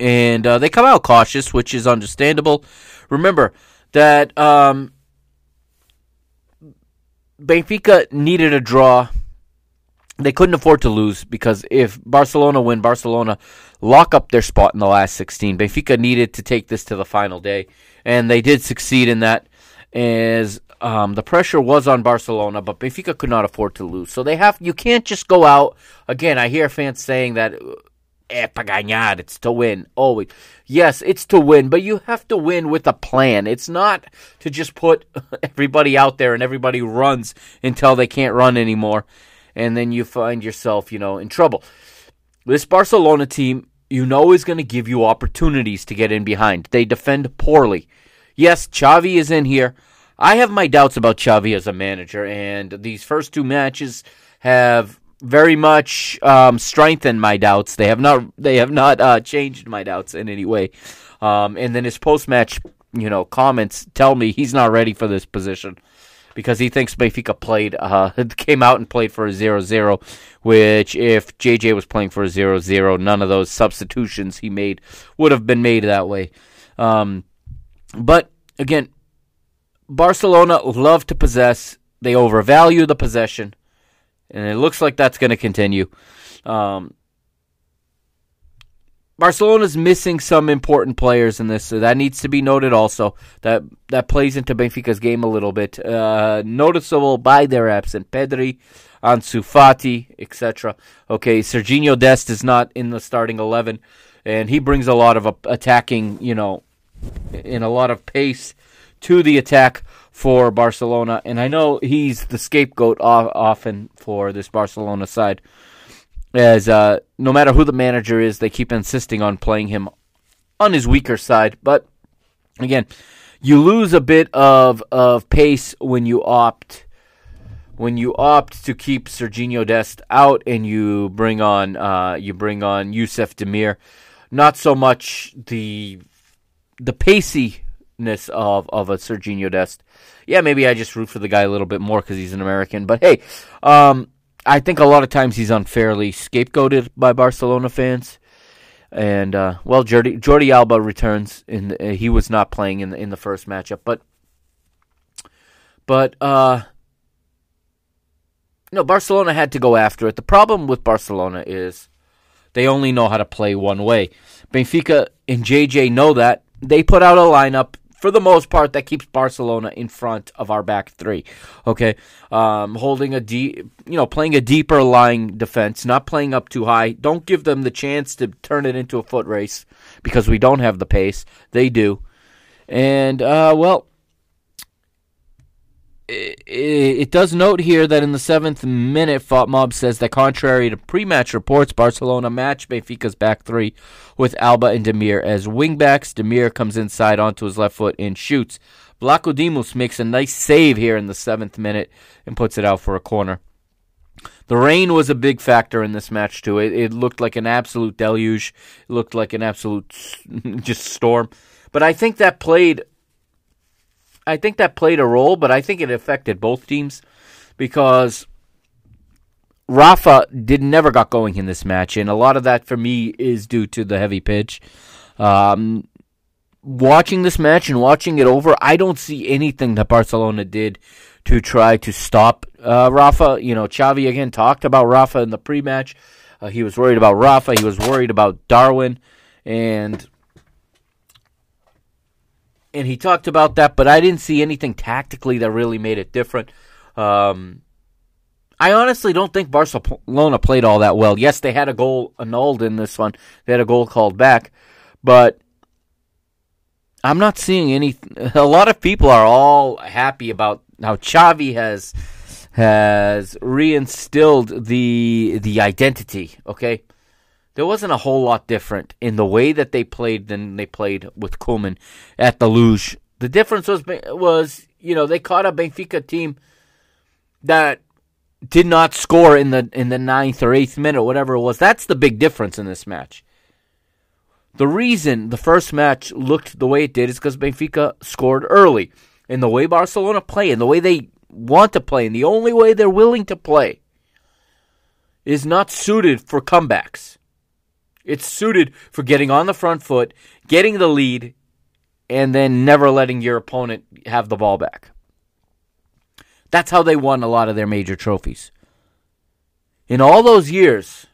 and uh, they come out cautious, which is understandable. Remember that um, Benfica needed a draw. They couldn't afford to lose because if Barcelona win, Barcelona lock up their spot in the last 16. Benfica needed to take this to the final day, and they did succeed in that. As um, the pressure was on Barcelona, but Benfica could not afford to lose. So they have you can't just go out again. I hear fans saying that eh, ganar, it's to win. Always. Yes, it's to win, but you have to win with a plan. It's not to just put everybody out there and everybody runs until they can't run anymore. And then you find yourself, you know, in trouble. This Barcelona team, you know, is going to give you opportunities to get in behind. They defend poorly. Yes, Xavi is in here. I have my doubts about Xavi as a manager, and these first two matches have very much um, strengthened my doubts. They have not they have not uh, changed my doubts in any way. Um, and then his post match, you know, comments tell me he's not ready for this position because he thinks Benfica played uh, came out and played for a 0-0, which if JJ was playing for a 0-0, none of those substitutions he made would have been made that way. Um, but again, Barcelona love to possess. They overvalue the possession and it looks like that's going to continue. Um, Barcelona's missing some important players in this, so that needs to be noted. Also, that that plays into Benfica's game a little bit. Uh, noticeable by their absence, Pedri, Ansu Fati, etc. Okay, Sergiño Dest is not in the starting eleven, and he brings a lot of attacking, you know, in a lot of pace to the attack for Barcelona, and I know he's the scapegoat often for this Barcelona side. As uh, no matter who the manager is, they keep insisting on playing him on his weaker side. But again, you lose a bit of of pace when you opt when you opt to keep Sergiño Dest out and you bring on uh, you bring on Yusuf Demir. Not so much the the paciness of of a Sergiño Dest yeah, maybe I just root for the guy a little bit more because he's an American. But hey, um, I think a lot of times he's unfairly scapegoated by Barcelona fans. And uh, well, Jordi, Jordi Alba returns, and uh, he was not playing in the, in the first matchup, but but uh, No, Barcelona had to go after it. The problem with Barcelona is they only know how to play one way. Benfica and JJ know that. They put out a lineup for the most part that keeps Barcelona in front of our back three. Okay, um, holding a deep, you know, playing a deeper lying defense, not playing up too high. Don't give them the chance to turn it into a foot race because we don't have the pace. They do, and uh, well, it, it, does note here that in the seventh minute, FotMob says that contrary to pre-match reports, Barcelona match Benfica's back three with Alba and Demir as wingbacks. Demir comes inside onto his left foot and shoots. Vlachodimos makes a nice save here in the seventh minute and puts it out for a corner. The rain was a big factor in this match too. It, it looked like an absolute deluge. It looked like an absolute just storm. But I think that played I think that played a role, but I think it affected both teams because Rafa did never got going in this match, and a lot of that for me is due to the heavy pitch. Um, watching this match and watching it over, I don't see anything that Barcelona did to try to stop uh, Rafa. You know, Xavi again talked about Rafa in the pre-match. Uh, he was worried about Rafa. He was worried about Darwin, and and he talked about that, but I didn't see anything tactically that really made it different. Um, I honestly don't think Barcelona played all that well. Yes, they had a goal annulled in this one. They had a goal called back, but I'm not seeing any. A lot of people are all happy about how Xavi has has reinstilled the the identity. Okay, there wasn't a whole lot different in the way that they played than they played with Koeman at the Luge. The difference was was you know they caught a Benfica team that did not score in the in the ninth or eighth minute, whatever it was. That's the big difference in this match. The reason the first match looked the way it did is because Benfica scored early. And the way Barcelona play and the way they want to play and the only way they're willing to play is not suited for comebacks. It's suited for getting on the front foot, getting the lead, and then never letting your opponent have the ball back. That's how they won a lot of their major trophies. In all those years,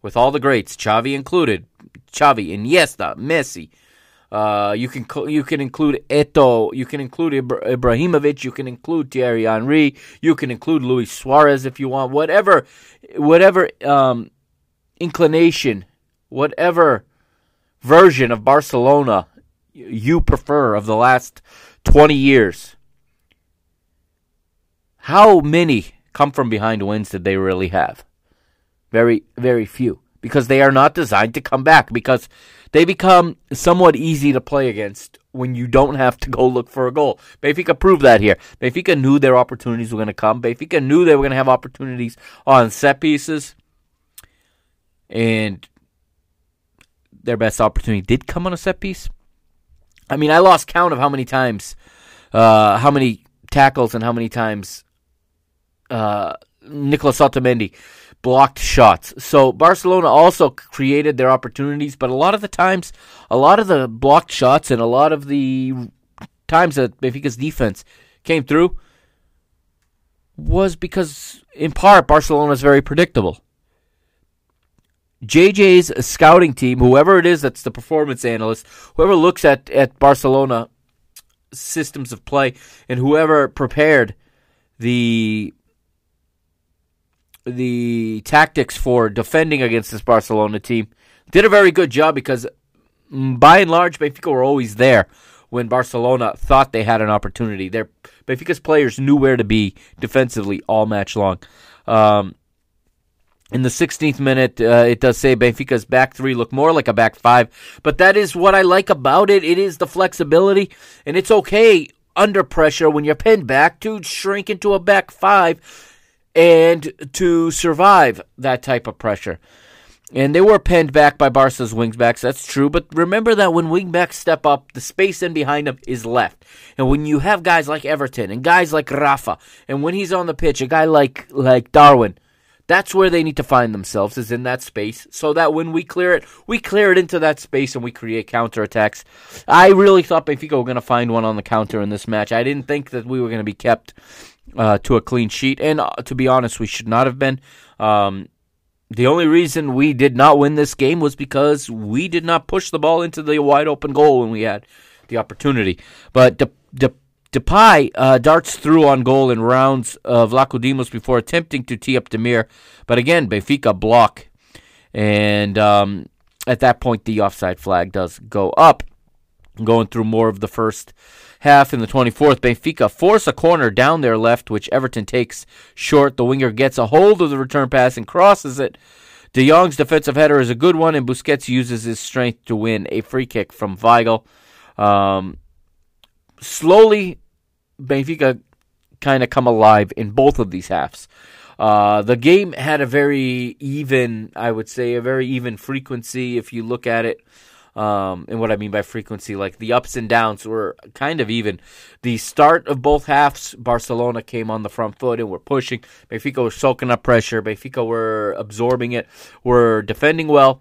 with all the greats, Xavi included, Xavi, Iniesta, Messi, uh, you can you can include Eto'o, you can include Ibrahimovic, you can include Thierry Henry, you can include Luis Suarez if you want, whatever, whatever um, inclination whatever version of Barcelona you prefer of the last 20 years. How many come from behind wins did they really have? Very, very few. Because they are not designed to come back. Because they become somewhat easy to play against when you don't have to go look for a goal. Benfica proved that here. Benfica knew their opportunities were going to come. Benfica knew they were going to have opportunities on set pieces. And their best opportunity did come on a set piece. I mean, I lost count of how many times, uh, how many tackles and how many times uh, Nicolas Otamendi blocked shots. So Barcelona also created their opportunities, but a lot of the times, a lot of the blocked shots and a lot of the times that Benfica's defense came through was because, in part, Barcelona is very predictable. JJ's scouting team, whoever it is that's the performance analyst, whoever looks at, at Barcelona systems of play, and whoever prepared the the tactics for defending against this Barcelona team, did a very good job because mm, by and large Benfica were always there when Barcelona thought they had an opportunity. Their Benfica's players knew where to be defensively all match long. Um, in the 16th minute, uh, it does say Benfica's back three look more like a back five, but that is what I like about it. It is the flexibility, and it's okay under pressure when you're pinned back to shrink into a back five and to survive that type of pressure. And they were pinned back by Barca's wingbacks, that's true, but remember that when wingbacks step up, the space in behind them is left. And when you have guys like Everton and guys like Rafa, and when he's on the pitch, a guy like like Darwin, that's where they need to find themselves, is in that space, so that when we clear it, we clear it into that space and we create counterattacks. I really thought Benfica were going to find one on the counter in this match. I didn't think that we were going to be kept uh, to a clean sheet. And uh, to be honest, we should not have been. Um, the only reason we did not win this game was because we did not push the ball into the wide open goal when we had the opportunity. But De- De- Depay uh, darts through on goal in rounds of Vlachodimos before attempting to tee up Demir. But again, Benfica block. And um, at that point, the offside flag does go up. Going through more of the first half in the 24th, Benfica force a corner down their left, which Everton takes short. The winger gets a hold of the return pass and crosses it. De Jong's defensive header is a good one, and Busquets uses his strength to win a free kick from Weigl. Um, slowly, Benfica kind of come alive in both of these halves. Uh, the game had a very even, I would say, a very even frequency if you look at it. Um, and what I mean by frequency, like the ups and downs were kind of even. The start of both halves, Barcelona came on the front foot and were pushing. Benfica was soaking up pressure. Benfica were absorbing it, were defending well.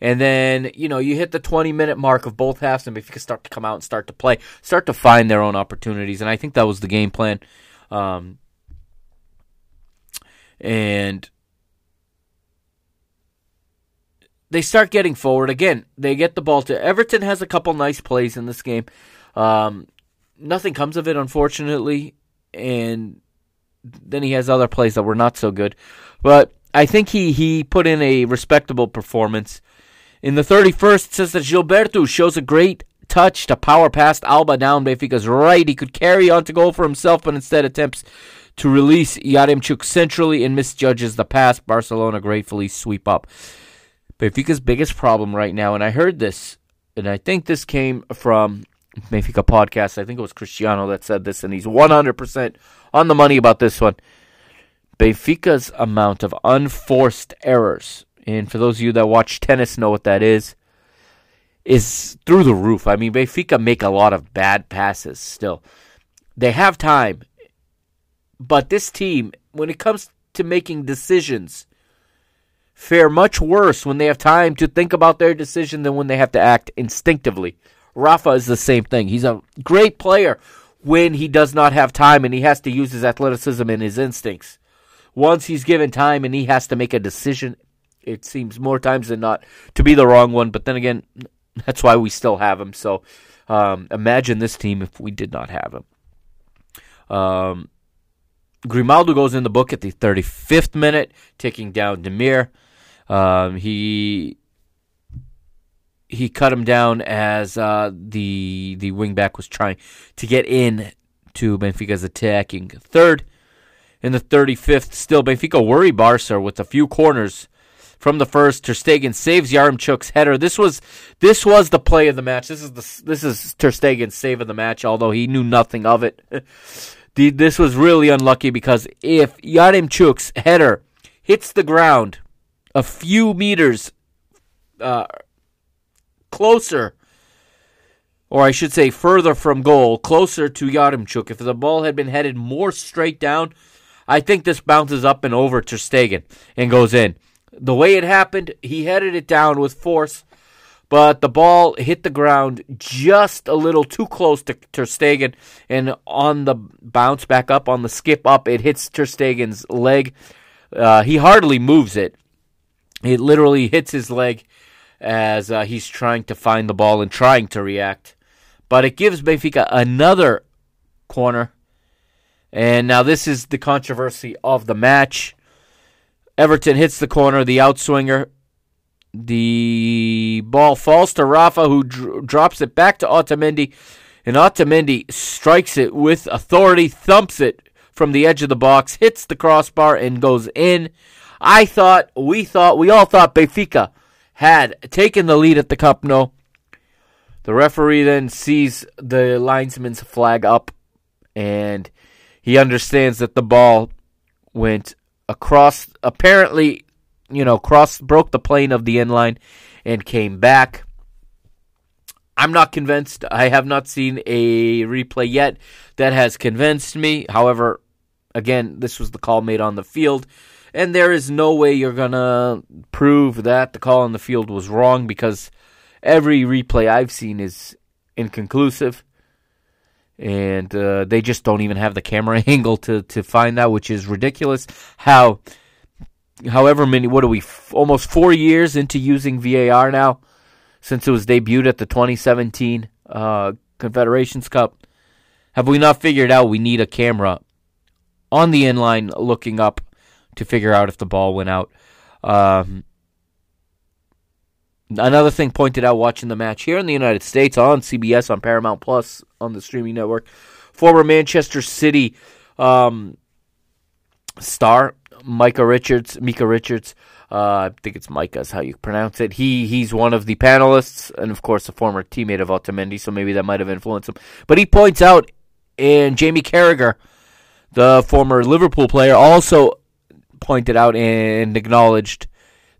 And then, you know, you hit the 20 minute mark of both halves, and Benfica start to come out and start to play, start to find their own opportunities. And I think that was the game plan. Um, and they start getting forward again. They get the ball to Everton has a couple nice plays in this game. Um, nothing comes of it, unfortunately, and then he has other plays that were not so good. But I think he he put in a respectable performance. In the 31st, it says that Gilberto shows a great touch to power past Alba down Benfica's right. He could carry on to goal for himself, but instead attempts to release Yaremchuk centrally and misjudges the pass. Barcelona gratefully sweep up. Benfica's biggest problem right now, and I heard this, and I think this came from Benfica podcast. I think it was Cristiano that said this, and he's 100% on the money about this one. Benfica's amount of unforced errors, and for those of you that watch tennis know what that is, is through the roof. I mean, Benfica make a lot of bad passes still. They have time, but this team, when it comes to making decisions, fare much worse when they have time to think about their decision than when they have to act instinctively. Rafa is the same thing. He's a great player when he does not have time and he has to use his athleticism and his instincts. Once he's given time and he has to make a decision, it seems more times than not to be the wrong one. But then again, that's why we still have him. So um, imagine this team if we did not have him. Um, Grimaldo goes in the book at the 35th minute, taking down Demir. Um, he he cut him down as uh, the the wingback was trying to get in to Benfica's attacking third. In the 35th, still Benfica worry Barca with a few corners from the first. Ter Stegen saves Yaremchuk's header. This was this was the play of the match. This is the this is Ter Stegen's save of the match, although he knew nothing of it. this was really unlucky because if Yaremchuk's header hits the ground a few meters uh, closer, or I should say further from goal, closer to Yaremchuk, if the ball had been headed more straight down, I think this bounces up and over Ter Stegen and goes in. The way it happened, he headed it down with force, but the ball hit the ground just a little too close to Ter Stegen, and on the bounce back up, on the skip up, it hits Ter Stegen's leg. Uh, he hardly moves it. It literally hits his leg as uh, he's trying to find the ball and trying to react. But it gives Benfica another corner. And now this is the controversy of the match. Everton hits the corner, the outswinger. The ball falls to Rafa, who dr- drops it back to Otamendi. And Otamendi strikes it with authority, thumps it from the edge of the box, hits the crossbar, and goes in. I thought, we thought, we all thought Benfica had taken the lead at the Camp Nou. The referee then sees the linesman's flag up and he understands that the ball went across, apparently, you know, cross, broke the plane of the end line and came back. I'm not convinced. I have not seen a replay yet that has convinced me. However, again, this was the call made on the field. And there is no way you're going to prove that the call on the field was wrong because every replay I've seen is inconclusive. and uh, they just don't even have the camera angle to to find that, which is ridiculous. How, however many, what are we? F- almost four years into using VAR now, since it was debuted at the 2017 uh, Confederations Cup. Have we not figured out we need a camera on the inline looking up to figure out if the ball went out? Um, another thing pointed out watching the match here in the United States on CBS on Paramount Plus on the streaming network, former Manchester City um, star Micah Richards, Mika Richards. Uh, I think it's Micah is how you pronounce it. He he's one of the panelists, and of course a former teammate of Otamendi, so maybe that might have influenced him. But he points out, and Jamie Carragher, the former Liverpool player, also pointed out and acknowledged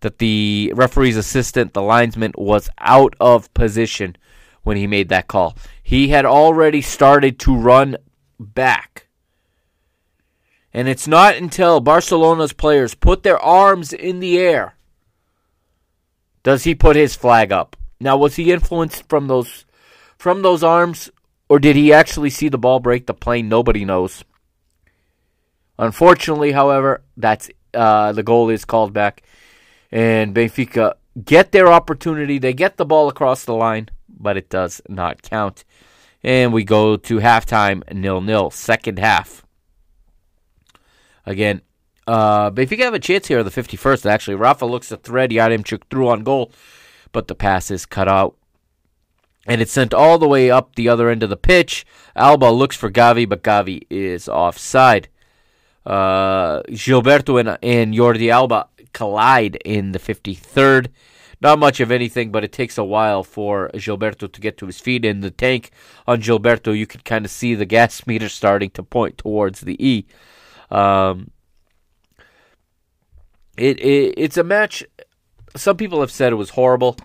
that the referee's assistant, the linesman, was out of position when he made that call. He had already started to run back. And it's not until Barcelona's players put their arms in the air does he put his flag up. Now was he influenced from those from those arms or did he actually see the ball break the plane? Nobody knows. Unfortunately, however, that's uh, the goal is called back and Benfica get their opportunity. They get the ball across the line, but it does not count. And we go to halftime, nil nil. Second half. Again, uh, Benfica have a chance here, the 51st. Actually, Rafa looks to thread Yaremchuk through on goal, but the pass is cut out. And it's sent all the way up the other end of the pitch. Alba looks for Gavi, but Gavi is offside. Uh, Gilberto and, and Jordi Alba collide in the 53rd. Not much of anything, but it takes a while for Gilberto to get to his feet. In the tank on Gilberto, you can kind of see the gas meter starting to point towards the E. Um, it, it it's a match. Some people have said it was horrible.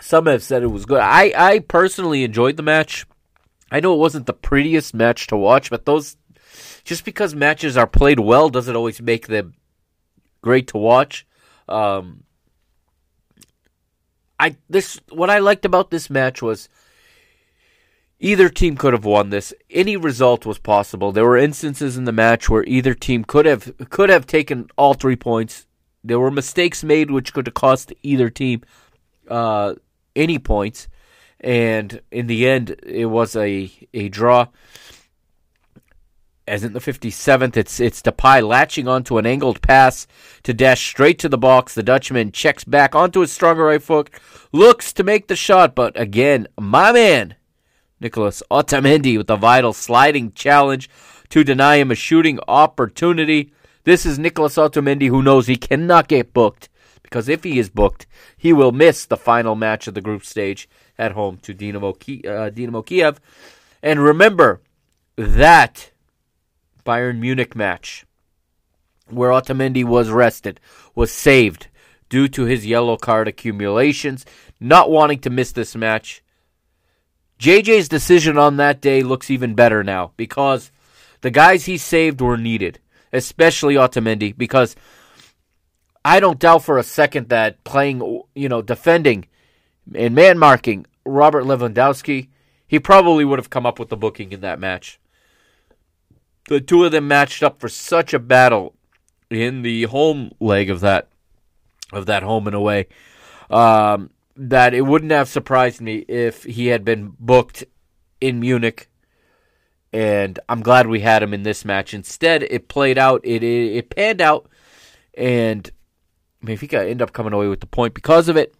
Some have said it was good. I, I personally enjoyed the match. I know it wasn't the prettiest match to watch, but those just because matches are played well doesn't always make them great to watch. Um, I this what I liked about this match was either team could have won this. Any result was possible. There were instances in the match where either team could have could have taken all three points. There were mistakes made which could have cost either team uh, any points, and in the end, it was a a draw as in the 57th, it's it's Depay latching onto an angled pass to dash straight to the box. The Dutchman checks back onto his stronger right foot, looks to make the shot, but again, my man, Nicolas Otamendi with a vital sliding challenge to deny him a shooting opportunity. This is Nicolas Otamendi who knows he cannot get booked because if he is booked, he will miss the final match of the group stage at home to Dynamo, uh, Dynamo Kiev. And remember that Bayern Munich match, where Otamendi was rested, was saved due to his yellow card accumulations, not wanting to miss this match. JJ's decision on that day looks even better now because the guys he saved were needed, especially Otamendi, because I don't doubt for a second that playing, you know, defending and man marking Robert Lewandowski, he probably would have come up with the booking in that match the two of them matched up for such a battle in the home leg of that of that home and away um, that it wouldn't have surprised me if he had been booked in Munich. And I'm glad we had him in this match. Instead, it played out. It it, it panned out, and Benfica end up coming away with the point because of it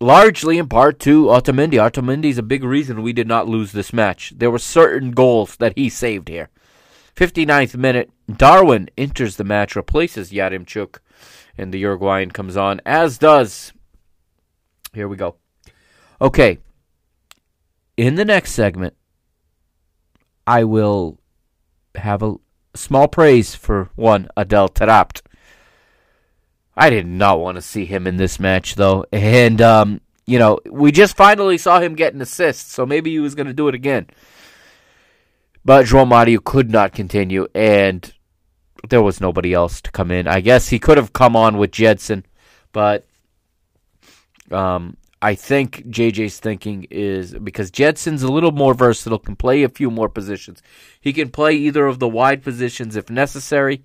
largely in part to Otamendi. Otamendi is a big reason we did not lose this match. There were certain goals that he saved here. 59th minute, Darwin enters the match, replaces Yaremchuk, and the Uruguayan comes on, as does. Here we go. Okay. In the next segment, I will have a small praise for one Adel Taarabt. I did not want to see him in this match, though. And, um, you know, we just finally saw him get an assist, so maybe he was going to do it again. But João Mario could not continue, and there was nobody else to come in. I guess he could have come on with Gedson, but um, I think JJ's thinking is because Gedson's a little more versatile, can play a few more positions. He can play either of the wide positions if necessary.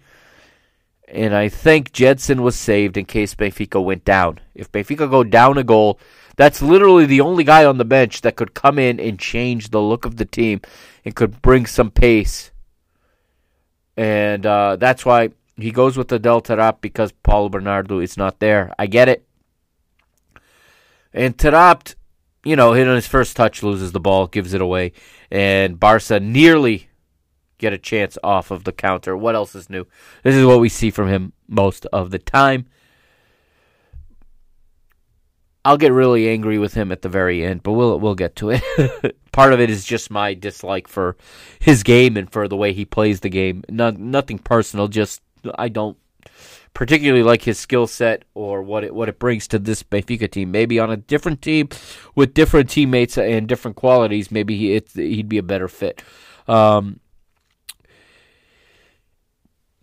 And I think Gedson was saved in case Benfica went down. If Benfica go down a goal, that's literally the only guy on the bench that could come in and change the look of the team and could bring some pace. And uh, that's why he goes with Adel Taarabt because Paulo Bernardo is not there. I get it. And Taarabt, you know, hit on his first touch, loses the ball, gives it away. And Barca nearly get a chance off of the counter. What else is new? This is what we see from him most of the time. I'll get really angry with him at the very end, but we'll we'll get to it. Part of it is just my dislike for his game and for the way he plays the game. No, nothing personal, just I don't particularly like his skill set or what it what it brings to this Benfica team. Maybe on a different team with different teammates and different qualities, maybe he he'd be a better fit. Um,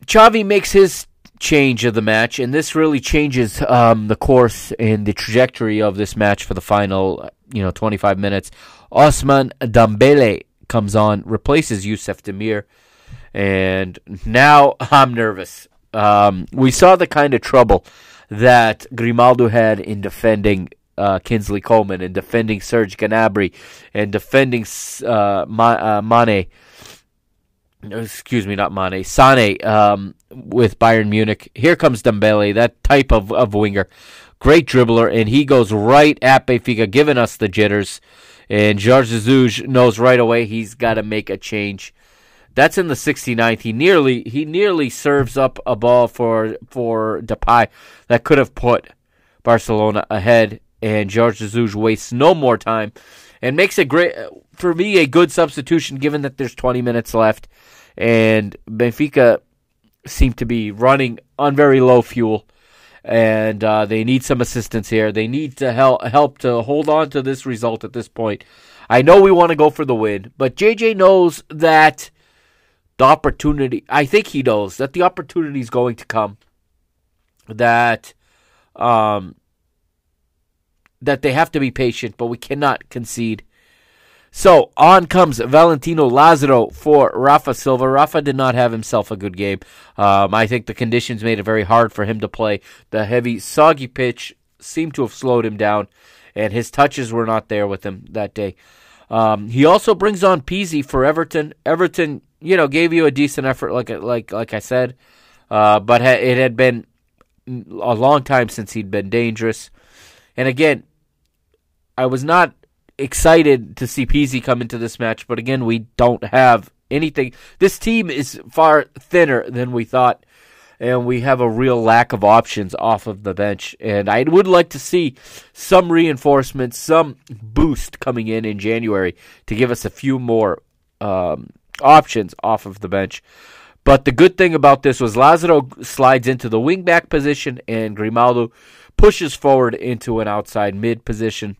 Xavi makes his change of the match, and this really changes um, the course and the trajectory of this match for the final, you know, 25 minutes. Ousmane Dembele comes on, replaces Yusuf Demir, and now I'm nervous. Um, we saw the kind of trouble that Grimaldo had in defending uh, Kingsley Coman and defending Serge Gnabry and defending uh, Ma- uh, Mane excuse me, not Mane, Sane um, with Bayern Munich. Here comes Dembele, that type of, of winger. Great dribbler, and he goes right at Benfica, giving us the jitters. And Jorge Jesus knows right away he's got to make a change. That's in the 69th. He nearly he nearly serves up a ball for for Depay that could have put Barcelona ahead, and Jorge Jesus wastes no more time and makes a great for me a good substitution given that there's 20 minutes left and Benfica seem to be running on very low fuel and uh, they need some assistance here. They need to help help to hold on to this result at this point. I know we want to go for the win, but JJ knows that the opportunity. I think he knows that the opportunity is going to come. That, um, that they have to be patient, but we cannot concede. So on comes Valentino Lazaro for Rafa Silva. Rafa did not have himself a good game. Um, I think the conditions made it very hard for him to play. The heavy, soggy pitch seemed to have slowed him down, and his touches were not there with him that day. Um, he also brings on Pizzi for Everton. Everton, you know, gave you a decent effort, like like like I said, uh, but ha- it had been a long time since he'd been dangerous. And again, I was not excited to see Pizzi come into this match, but again, we don't have anything. This team is far thinner than we thought, and we have a real lack of options off of the bench. And I would like to see some reinforcements, some boost coming in in January to give us a few more um, options off of the bench. But the good thing about this was Lazaro slides into the wingback position, and Grimaldo pushes forward into an outside mid position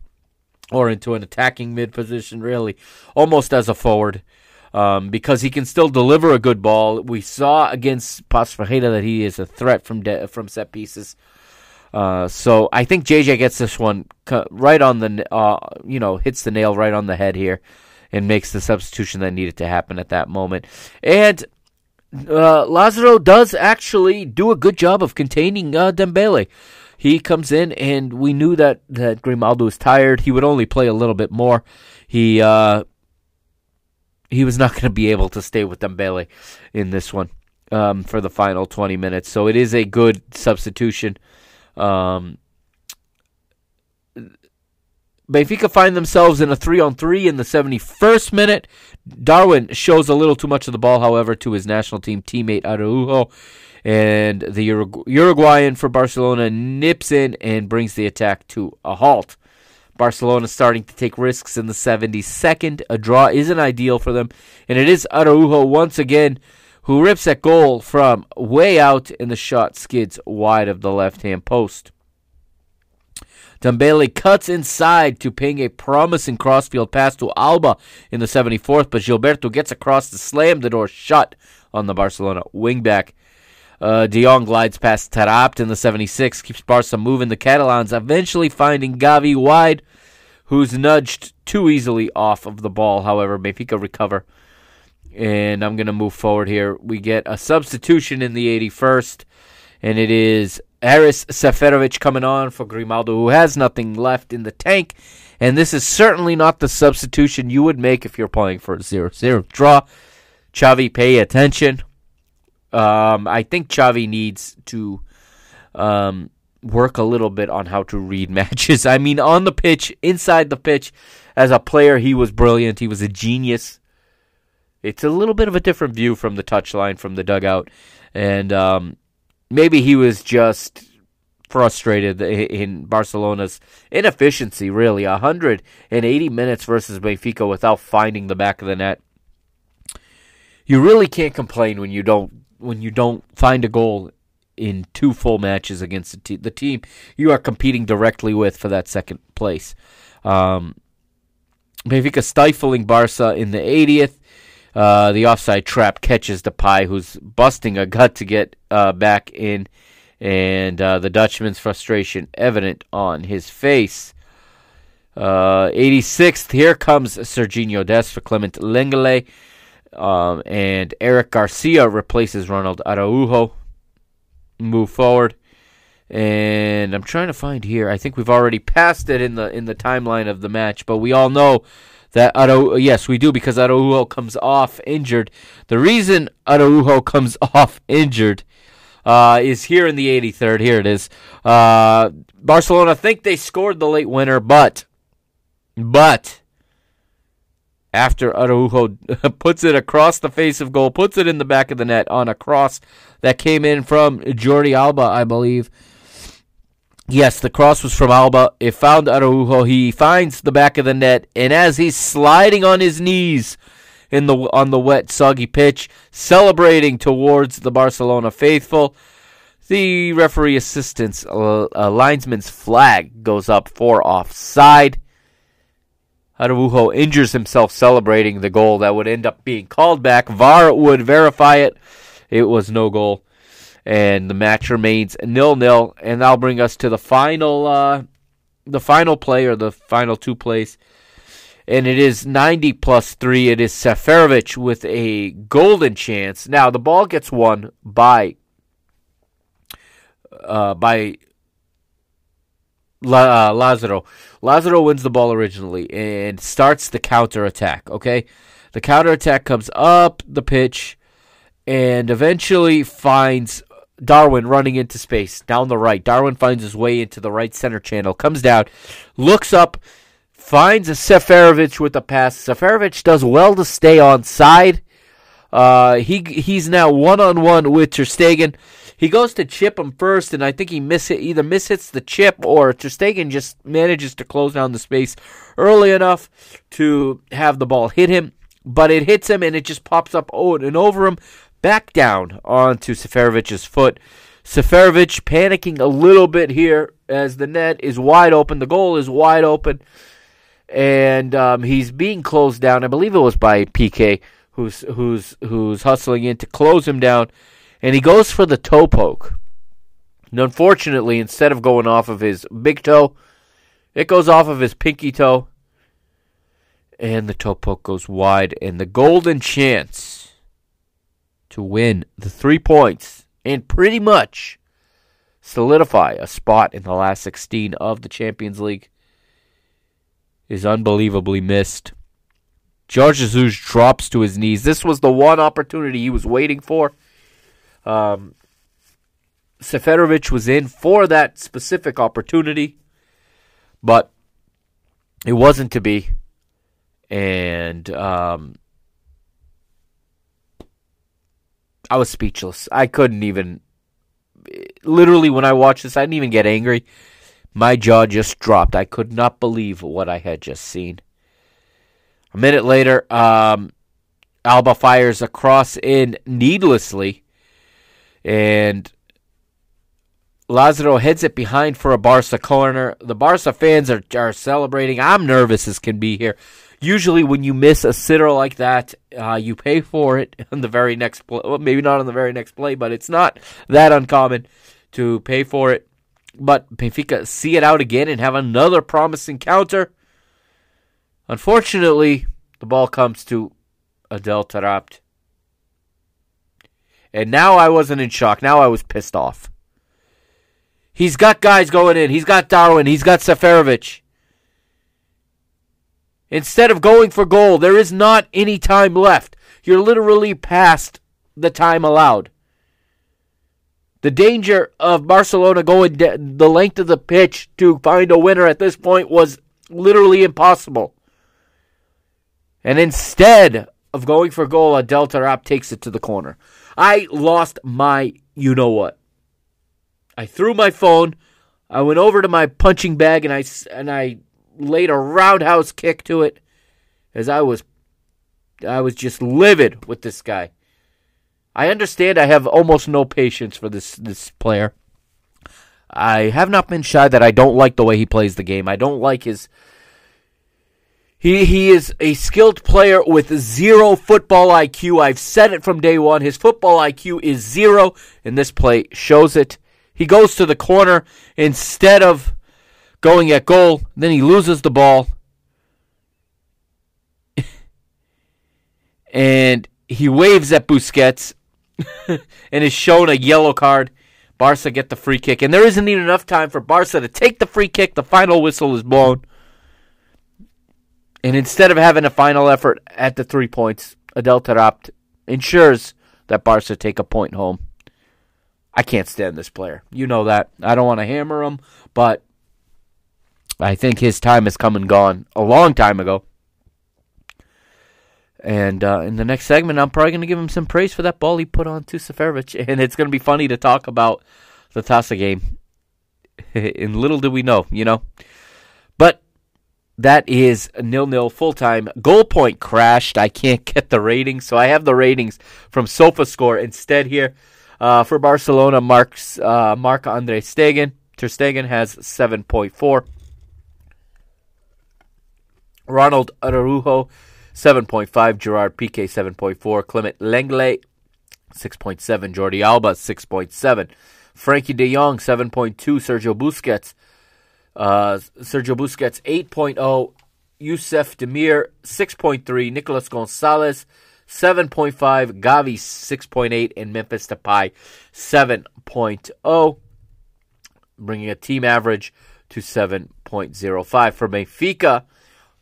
or into an attacking mid position, really, almost as a forward, um, because he can still deliver a good ball. We saw against Ferreira that he is a threat from de- from set pieces. Uh, so I think JJ gets this one right on the, uh, you know, hits the nail right on the head here, and makes the substitution that needed to happen at that moment. And uh, Lazaro does actually do a good job of containing uh, Dembele he comes in, and we knew that that Grimaldo was tired. He would only play a little bit more. He uh, he was not going to be able to stay with Dembele in this one um, for the final 20 minutes. So it is a good substitution. Um, Benfica find themselves in a three on three in the 71st minute. Darwin shows a little too much of the ball, however, to his national team teammate Araujo and the Uruguayan for Barcelona nips in and brings the attack to a halt. Barcelona starting to take risks in the 72nd. A draw isn't ideal for them, and it is Araujo once again who rips that goal from way out, and the shot skids wide of the left-hand post. Dembele cuts inside to ping a promising crossfield pass to Alba in the 74th, but Gilberto gets across to slam the door shut on the Barcelona wingback. Uh, De Jong glides past Taarabt in the 76, keeps Barca moving. The Catalans eventually finding Gavi wide, who's nudged too easily off of the ball. However, Benfica recover. And I'm going to move forward here. We get a substitution in the 81st, and it is Aris Seferovic coming on for Grimaldo, who has nothing left in the tank. And this is certainly not the substitution you would make if you're playing for a 0 0 draw. Xavi, pay attention. Um, I think Xavi needs to um, work a little bit on how to read matches. I mean, on the pitch, inside the pitch, as a player, he was brilliant. He was a genius. It's a little bit of a different view from the touchline, from the dugout, and um, maybe he was just frustrated in Barcelona's inefficiency. Really, 180 minutes versus Benfica without finding the back of the net. You really can't complain when you don't when you don't find a goal in two full matches against the, te- the team you are competing directly with for that second place. Um, Benfica stifling Barca in the 80th. Uh, the offside trap catches Depay, who's busting a gut to get uh, back in, and uh, the Dutchman's frustration evident on his face. 86th, uh, here comes Sergiño Dest for Clement Lenglet. Um, and Eric Garcia replaces Ronald Araujo. Move forward. And I'm trying to find here. I think we've already passed it in the in the timeline of the match, but we all know that Araujo, yes, we do because Araujo comes off injured. The reason Araujo comes off injured uh, is here in the 83rd. Here it is. Uh, Barcelona think they scored the late winner, but but after Araujo puts it across the face of goal, puts it in the back of the net on a cross that came in from Jordi Alba, I believe. Yes, the cross was from Alba. It found Araujo. He finds the back of the net, and as he's sliding on his knees in the on the wet, soggy pitch, celebrating towards the Barcelona faithful, the referee assistant's uh, uh, linesman's flag goes up for offside. Araujo injures himself celebrating the goal that would end up being called back. VAR would verify it. It was no goal. And the match remains nil nil. And that'll bring us to the final uh, the final play or the final two plays. And it is 90 plus 3. It is Seferovic with a golden chance. Now the ball gets won by uh, by La- uh, Lazaro. Lazaro wins the ball originally and starts the counter attack. Okay, the counter attack comes up the pitch and eventually finds Darwin running into space down the right. Darwin finds his way into the right center channel, comes down, looks up, finds a Seferovic with the pass. Seferovic does well to stay on side. Uh, he he's now one on one with Ter Stegen. He goes to chip him first, and I think he miss it, either mishits the chip or Ter Stegen just manages to close down the space early enough to have the ball hit him. But it hits him, and it just pops up and over him, back down onto Seferovic's foot. Seferovic panicking a little bit here as the net is wide open. The goal is wide open, and um, he's being closed down. I believe it was by Piqué, who's who's who's hustling in to close him down and he goes for the toe poke. And unfortunately, instead of going off of his big toe, it goes off of his pinky toe, and the toe poke goes wide, and the golden chance to win the three points and pretty much solidify a spot in the last 16 of the Champions League is unbelievably missed. Jorge Jesus drops to his knees. This was the one opportunity he was waiting for. Um, Seferovic was in for that specific opportunity, but it wasn't to be. And um, I was speechless. I couldn't even. Literally, when I watched this, I didn't even get angry. My jaw just dropped. I could not believe what I had just seen. A minute later, um, Alba fires a cross in needlessly and Lazaro heads it behind for a Barca corner. The Barca fans are, are celebrating. I'm nervous as can be here. usually when you miss a sitter like that, uh, you pay for it on the very next play. Well, maybe not on the very next play, but it's not that uncommon to pay for it. But Benfica see it out again and have another promising counter. Unfortunately, the ball comes to Adel Taarabt. And now I wasn't in shock. Now I was pissed off. He's got guys going in. He's got Darwin. He's got Seferovic. Instead of going for goal, there is not any time left. You're literally past the time allowed. The danger of Barcelona going de- the length of the pitch to find a winner at this point was literally impossible. And instead of going for goal, Adel Taarabt takes it to the corner. I lost my you know what. I threw my phone. I went over to my punching bag and I and I laid a roundhouse kick to it as I was I was just livid with this guy. I understand I have almost no patience for this this player. I have not been shy that I don't like the way he plays the game. I don't like his he he is a skilled player with zero football IQ. I've said it from day one. His football IQ is zero, and this play shows it. He goes to the corner instead of going at goal. Then he loses the ball. and he waves at Busquets and is shown a yellow card. Barca get the free kick. And there isn't even enough time for Barca to take the free kick. The final whistle is blown. And instead of having a final effort at the three points, Adel Taarabt ensures that Barca take a point home. I can't stand this player. You know that. I don't want to hammer him, but I think his time has come and gone a long time ago. And uh, in the next segment, I'm probably going to give him some praise for that ball he put on to Seferovic. And it's going to be funny to talk about the Taça game. and little do we know, you know. That is nil nil full time. Goal point crashed. I can't get the ratings, so I have the ratings from SofaScore instead here. Uh, for Barcelona, Mark's, uh, Marc-André Stegen. Ter Stegen has 7.4. Ronald Araujo, 7.5. Gerard Piqué, 7.4. Clement Lenglet, 6.7. Jordi Alba, 6.7. Frenkie de Jong, 7.2. Sergio Busquets, uh, Sergio Busquets, 8.0. Yusuf Demir, 6.3. Nicolas Gonzalez, 7.5, Gavi 6.8, and Memphis Depay 7.0, bringing a team average to 7.05. For Benfica,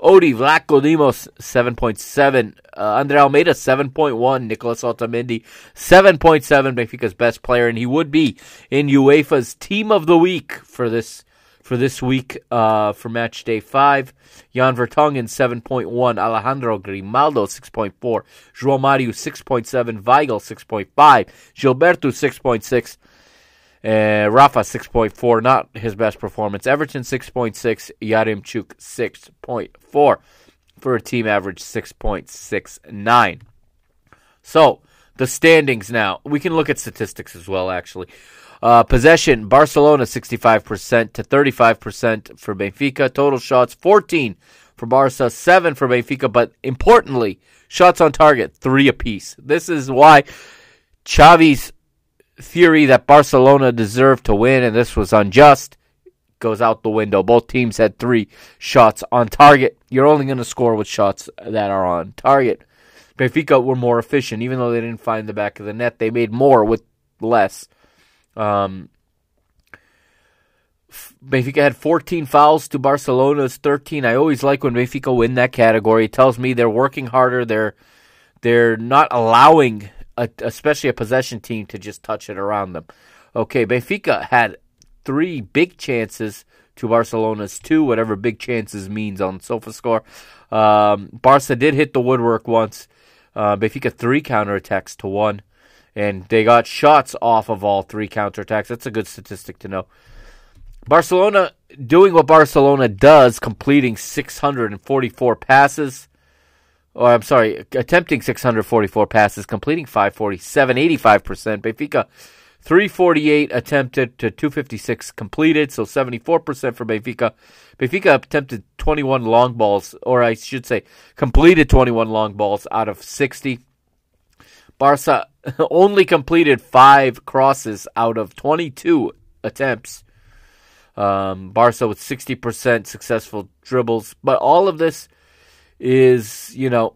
Odi Vlachodimos 7.7, uh, Andre Almeida 7.1, Nicolas Otamendi 7.7, Benfica's best player, and he would be in UEFA's Team of the Week for this for this week uh, for match day five. Jan Vertonghen 7.1, Alejandro Grimaldo 6.4, João Mario 6.7, Weigl 6.5, Gilberto 6.6, uh, Rafa 6.4, not his best performance. Everton 6.6, Yaremchuk 6.4 for a team average 6.69. So, the standings now. We can look at statistics as well, actually. Uh, possession, Barcelona 65% to 35% for Benfica. Total shots 14 for Barca, 7 for Benfica, but importantly, shots on target 3 apiece. This is why Xavi's theory that Barcelona deserved to win and this was unjust goes out the window. Both teams had 3 shots on target. You're only going to score with shots that are on target. Benfica were more efficient even though they didn't find the back of the net. They made more with less. Um, Benfica had 14 fouls to Barcelona's 13. I always like when Benfica win that category. It tells me they're working harder. They're they're not allowing, a, especially a possession team, to just touch it around them. Okay, Benfica had three big chances to Barcelona's two, whatever big chances means on SofaScore. Um, Barca did hit the woodwork once. Uh, Benfica three counterattacks to one and they got shots off of all three counterattacks. That's a good statistic to know. Barcelona doing what Barcelona does, completing 644 passes. Or I'm sorry, attempting 644 passes, completing 547, 85%. Benfica 348 attempted to 256 completed, so 74% for Benfica. Benfica attempted 21 long balls, or I should say, completed 21 long balls out of 60. Barca only completed five crosses out of 22 attempts. Um, Barca with 60% successful dribbles. But all of this is, you know,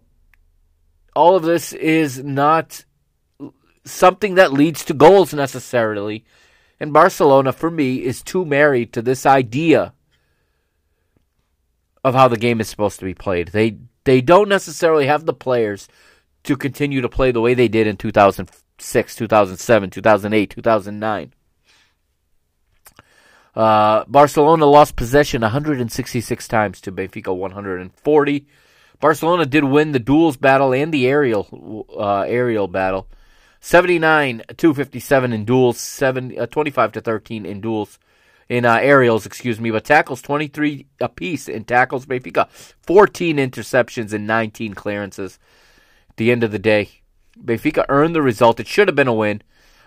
all of this is not something that leads to goals necessarily. And Barcelona, for me, is too married to this idea of how the game is supposed to be played. They they don't necessarily have the players to continue to play the way they did in 2006, 2007, 2008, 2009. Uh, Barcelona lost possession 166 times to Benfica 140. Barcelona did win the duels battle and the aerial uh, aerial battle. 79 257 in duels, 7 uh, 25 to 13 in duels in uh, aerials, excuse me, but tackles 23 apiece in tackles. Benfica 14 interceptions and 19 clearances. The end of the day, Benfica earned the result. It should have been a win.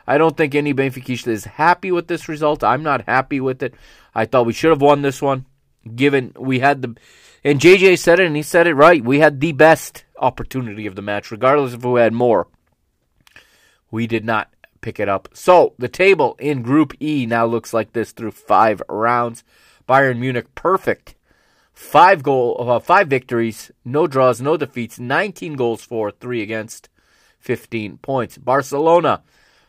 I don't think any Benfica is happy with this result. I'm not happy with it. I thought we should have won this one, given we had the. And JJ said it, and he said it right. We had the best opportunity of the match, regardless if we had more. We did not pick it up. So the table in Group E now looks like this through five rounds. Bayern Munich perfect, five goal, uh, five victories, no draws, no defeats, 19 goals for, three against, 15 points. Barcelona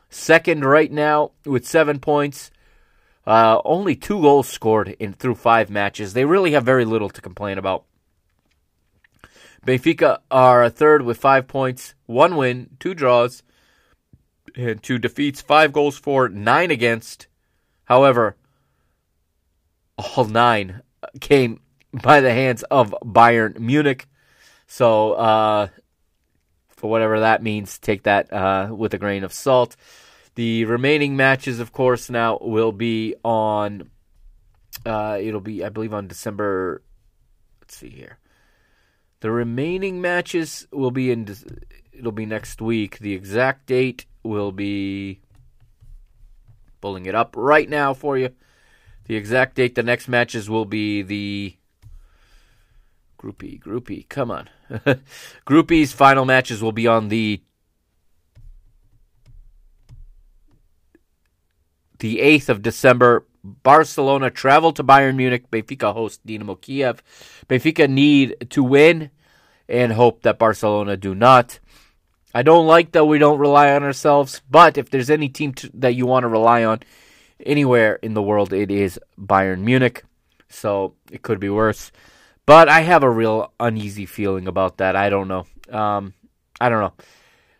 second right now with seven points. Uh, only two goals scored in through five matches. They really have very little to complain about. Benfica are third with five points, one win, two draws, and two defeats, five goals for, nine against. However, all nine came by the hands of Bayern Munich. So, uh, for whatever that means, take that uh, with a grain of salt. The remaining matches, of course, now will be on. Uh, it'll be, I believe, on December. Let's see here. The remaining matches will be in. It'll be next week. The exact date will be pulling it up right now for you. The exact date, the next matches will be the Groupie, Groupie, come on. Group E's final matches will be on the the 8th of December. Barcelona travel to Bayern Munich. Benfica host Dinamo Kiev. Benfica need to win and hope that Barcelona do not. I don't like that we don't rely on ourselves, but if there's any team to, that you want to rely on anywhere in the world, it is Bayern Munich. So it could be worse. But I have a real uneasy feeling about that. I don't know. Um, I don't know.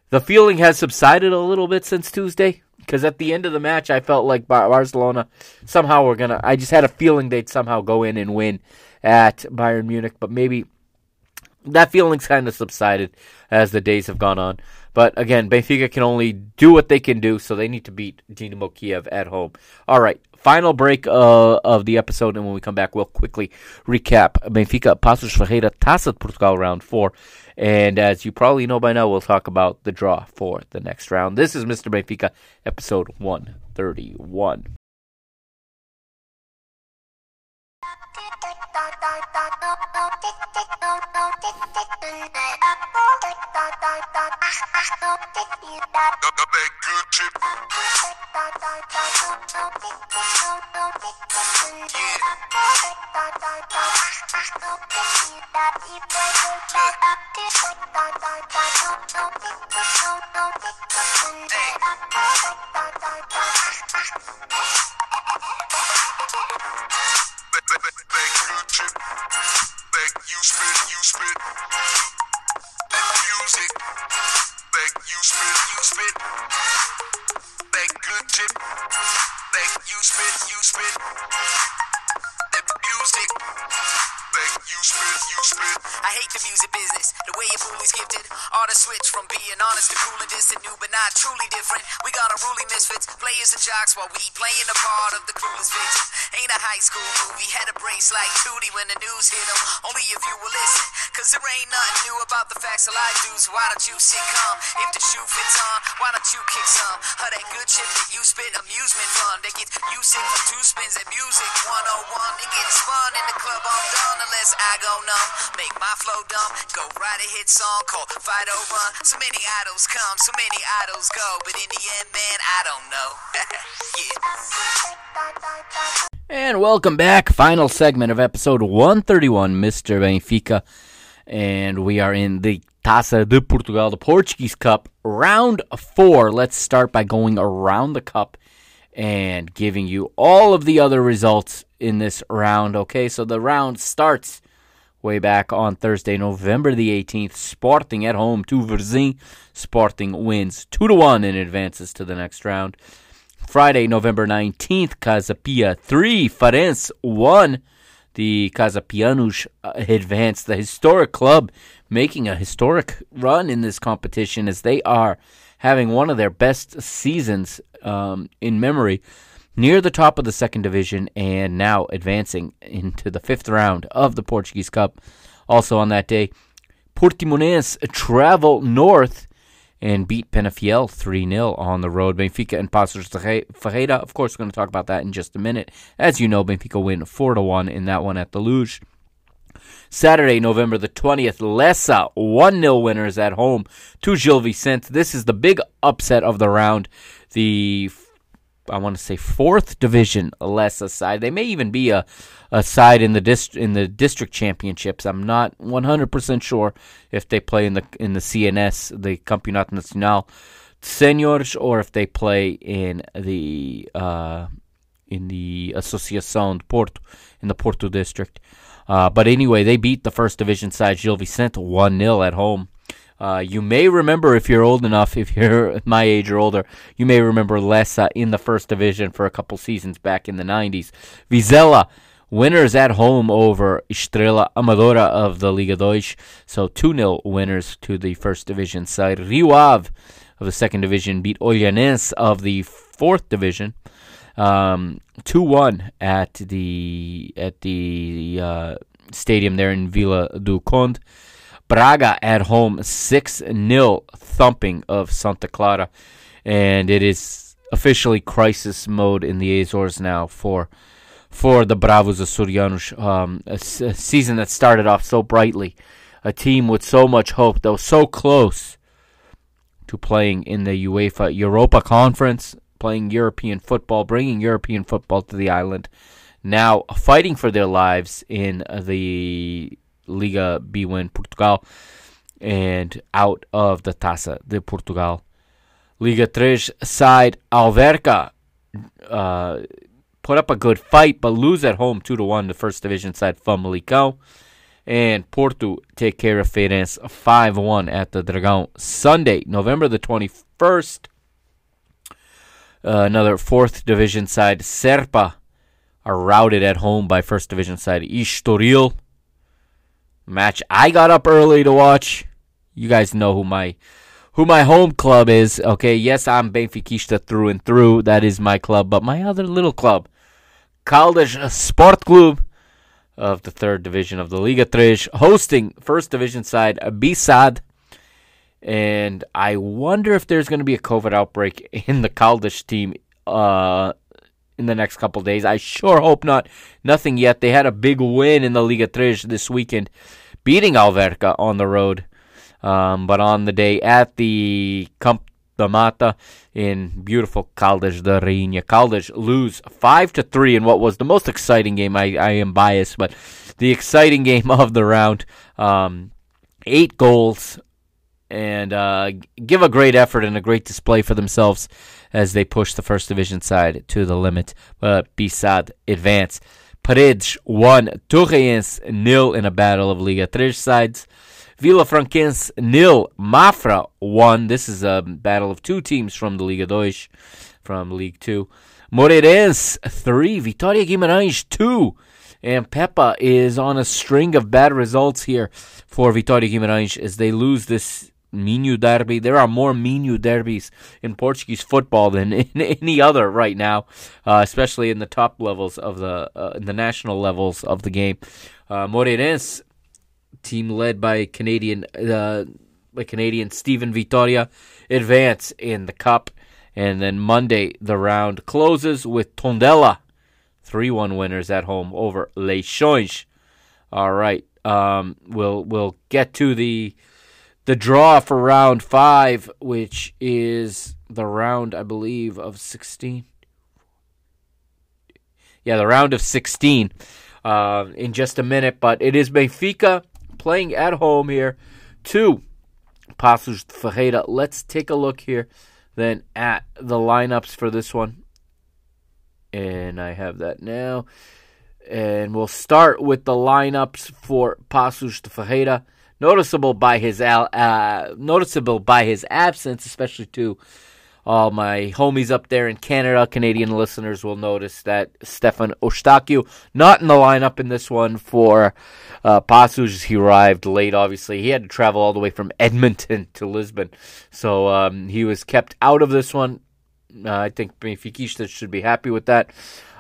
The feeling has subsided a little bit since Tuesday because at the end of the match, I felt like Barcelona somehow were gonna. I just had a feeling they'd somehow go in and win at Bayern Munich, but maybe that feeling's kind of subsided as the days have gone on. But again, Benfica can only do what they can do, so they need to beat Dinamo Kiev at home. All right, final break uh, of the episode, and when we come back, we'll quickly recap Benfica Paços Ferreira Taça de Portugal round four. And as you probably know by now, we'll talk about the draw for the next round. This is Mr. Benfica, episode 131. you song called Fight Run. So many idols come, so many idols go, but in the end, man, I don't know. yeah. And welcome back. Final segment of episode 131, Mr. Benfica. And we are in the Taça de Portugal, the Portuguese Cup, round four. Let's start by going around the cup and giving you all of the other results in this round. Okay, so the round starts way back on Thursday, November the 18th. Sporting at home to Varzim. Sporting wins 2 to 1 and advances to the next round. Friday, November 19th, Casa Pia 3, Farense 1. The Casapianos uh, advanced the historic club, making a historic run in this competition as they are having one of their best seasons um, in memory near the top of the second division and now advancing into the fifth round of the Portuguese Cup. Also on that day, Portimonense travel north and beat Penafiel 3 0 on the road. Benfica and Paços Ferreira. Of course, we're going to talk about that in just a minute. As you know, Benfica win 4 1 in that one at the Luz. Saturday, November the 20th, Leça 1 0 winners at home to Gil Vicente. This is the big upset of the round. The I want to say fourth division Leça side. They may even be a, a side in the dist- in the district championships. I'm not 100% sure if they play in the in the CNS, the Campeonato Nacional Seniors, or if they play in the uh, in the Associação de Porto in the Porto district. Uh, but anyway, they beat the first division side Gil Vicente 1 0 at home. Uh, you may remember, if you're old enough, if you're my age or older, you may remember Leça in the first division for a couple seasons back in the 90s. Vizela, winners at home over Estrela Amadora of the Liga Dois. So 2 0 winners to the first division side. Rio Ave of the second division beat Olhanense of the fourth division. Um, two one at the at the uh, stadium there in Vila do Conde. Braga at home, 6 0 thumping of Santa Clara. And it is officially crisis mode in the Azores now for for the Bravos Açorianos. Um, a, s- a season that started off so brightly. A team with so much hope, was so close to playing in the UEFA Europa Conference, playing European football, bringing European football to the island. Now fighting for their lives in the Liga bwin Portugal and out of the Taça de Portugal. Liga 3 side Alverca uh, put up a good fight but lose at home 2 to 1 the first division side Famalicão. And Porto take care of Feirense 5 1 at the Dragão. Sunday, November the 21st. Uh, another fourth division side, Serpa, are routed at home by first division side Estoril. Match I got up early to watch. You guys know who my who my home club is. Okay, yes, I'm Benfiquista through and through. That is my club, but my other little club, Caldas Sport Club of the third division of the Liga 3, hosting first division side B-SAD. And I wonder if there's going to be a COVID outbreak in the Caldas team uh, in the next couple days. I sure hope not. Nothing yet. They had a big win in the Liga 3 this weekend, beating Alverca on the road. Um, but on the day at the Campo da Mata in beautiful Caldas de Rainha, Caldas lose five to three in what was the most exciting game. I, I am biased, but the exciting game of the round. Um, eight goals and uh, give a great effort and a great display for themselves as they push the first division side to the limit. But B-SAD advance. Paredes won, Torreense nil in a battle of Liga 3 sides. Vilafranquense nil, Mafra won. This is a battle of two teams from the Liga 2, from League 2. Moreirense 3, Vitória Guimarães 2. And Pepa is on a string of bad results here for Vitória Guimarães as they lose this Minho derby. There are more Minho derbies in Portuguese football than in any other right now, uh, especially in the top levels of the uh, in the national levels of the game. Uh, Moreirense, team led by Canadian uh, by Canadian Steven Vitória, advance in the cup, and then Monday the round closes with Tondela, three one winners at home over Leixões. All right, um, we'll we'll get to the the draw for round five, which is the round, I believe, of 16. Yeah, the round of 16 uh, in just a minute. But it is Benfica playing at home here to Paços Ferreira. Let's take a look here then at the lineups for this one. And I have that now. And we'll start with the lineups for Paços Ferreira noticeable by his uh, noticeable by his absence, especially to all my homies up there in Canada. Canadian listeners will notice that Stefan Eustáquio not in the lineup in this one for uh, Paços. He arrived late, obviously. He had to travel all the way from Edmonton to Lisbon, so um, he was kept out of this one. Uh, I think Benfica should be happy with that.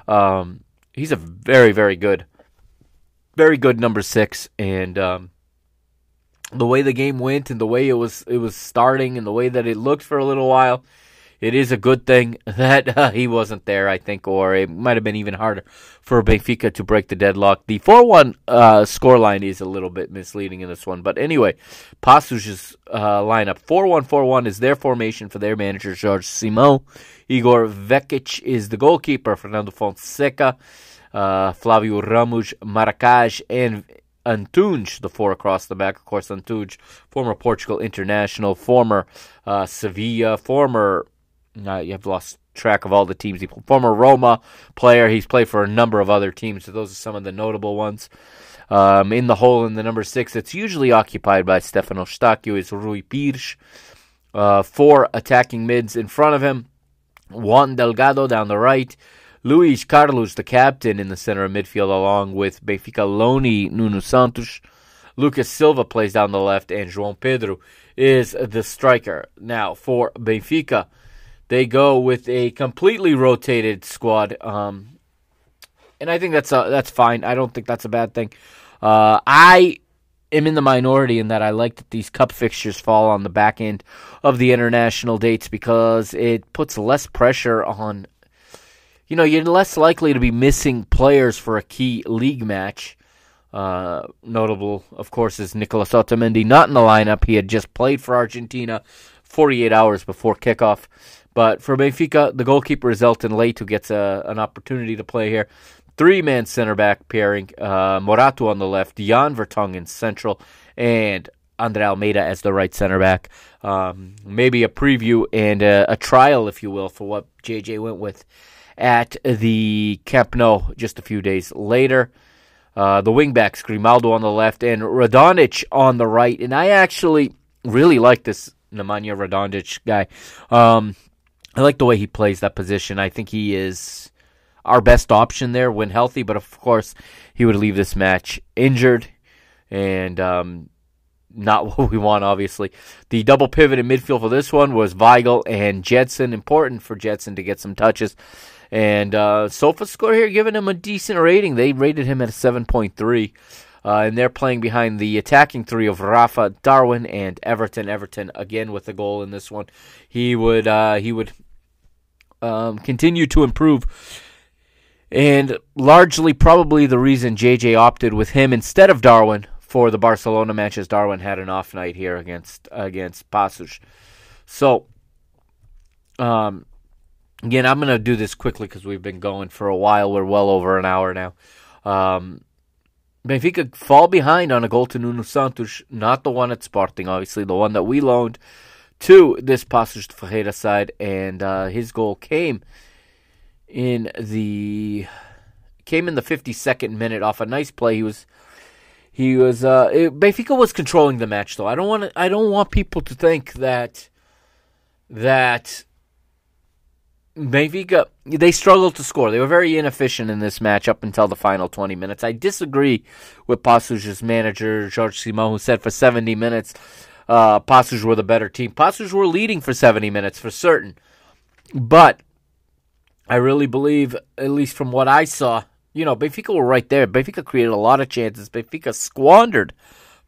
Um, he's a very, very good, very good number six, and um, the way the game went and the way it was it was starting and the way that it looked for a little while, it is a good thing that uh, he wasn't there. I think, or it might have been even harder for Benfica to break the deadlock. The four-one uh, scoreline is a little bit misleading in this one, but anyway, Paços' uh, lineup four-one-four-one is their formation for their manager Jorge Simão. Igor Vekic is the goalkeeper. Fernando Fonseca. Uh, Flavio Ramos, Maracás, and Antunes, the four across the back. Of course, Antunes, former Portugal international, former uh, Sevilla, former. Uh, you have lost track of all the teams. He former Roma player. He's played for a number of other teams. So those are some of the notable ones. Um, in the hole in the number six, it's usually occupied by Stefano Eustáquio, is Rui Pires. Uh, four attacking mids in front of him. Juan Delgado down the right. Luis Carlos, the captain, in the center of midfield, along with Benfica Loni Nuno Santos. Lucas Silva plays down the left, and João Pedro is the striker. Now, for Benfica, they go with a completely rotated squad, um, and I think that's uh, that's fine. I don't think that's a bad thing. Uh, I am in the minority in that I like that these cup fixtures fall on the back end of the international dates because it puts less pressure on you know, you're less likely to be missing players for a key league match. Uh, notable, of course, is Nicolas Otamendi not in the lineup. He had just played for Argentina 48 hours before kickoff. But for Benfica, the goalkeeper is Helton Leite, who gets a, an opportunity to play here. Three man center back pairing uh, Morato on the left, Jan Vertonghen central, and Andre Almeida as the right center back. Um, maybe a preview and a, a trial, if you will, for what JJ went with at the Camp Nou just a few days later. Uh, the wingbacks, Grimaldo on the left and Radonjic on the right. And I actually really like this Nemanja Radonjic guy. Um, I like the way he plays that position. I think he is our best option there when healthy, but of course, he would leave this match injured and um, not what we want, obviously. The double pivot in midfield for this one was Weigl and Gedson. Important for Gedson to get some touches. And uh, SofaScore here giving him a decent rating. They rated him at a 7.3. Uh, and they're playing behind the attacking three of Rafa, Darwin, and Everton. Everton again with a goal in this one. He would uh, he would um, continue to improve, and largely probably the reason JJ opted with him instead of Darwin for the Barcelona matches. Darwin had an off night here against against Paços. So, um, again, I'm going to do this quickly because we've been going for a while. We're well over an hour now. Um, Benfica fall behind on a goal to Nuno Santos, not the one at Sporting, obviously, the one that we loaned to this Paços de Ferreira side, and uh, his goal came in the came in the 52nd minute off a nice play. He was he was uh, Benfica was controlling the match though. I don't want I don't want people to think that that Benfica, they struggled to score. They were very inefficient in this match up until the final 20 minutes. I disagree with Paços's manager, Jorge Simão, who said for 70 minutes, uh, Paços were the better team. Paços were leading for 70 minutes for certain. But I really believe, at least from what I saw, you know, Benfica were right there. Benfica created a lot of chances. Benfica squandered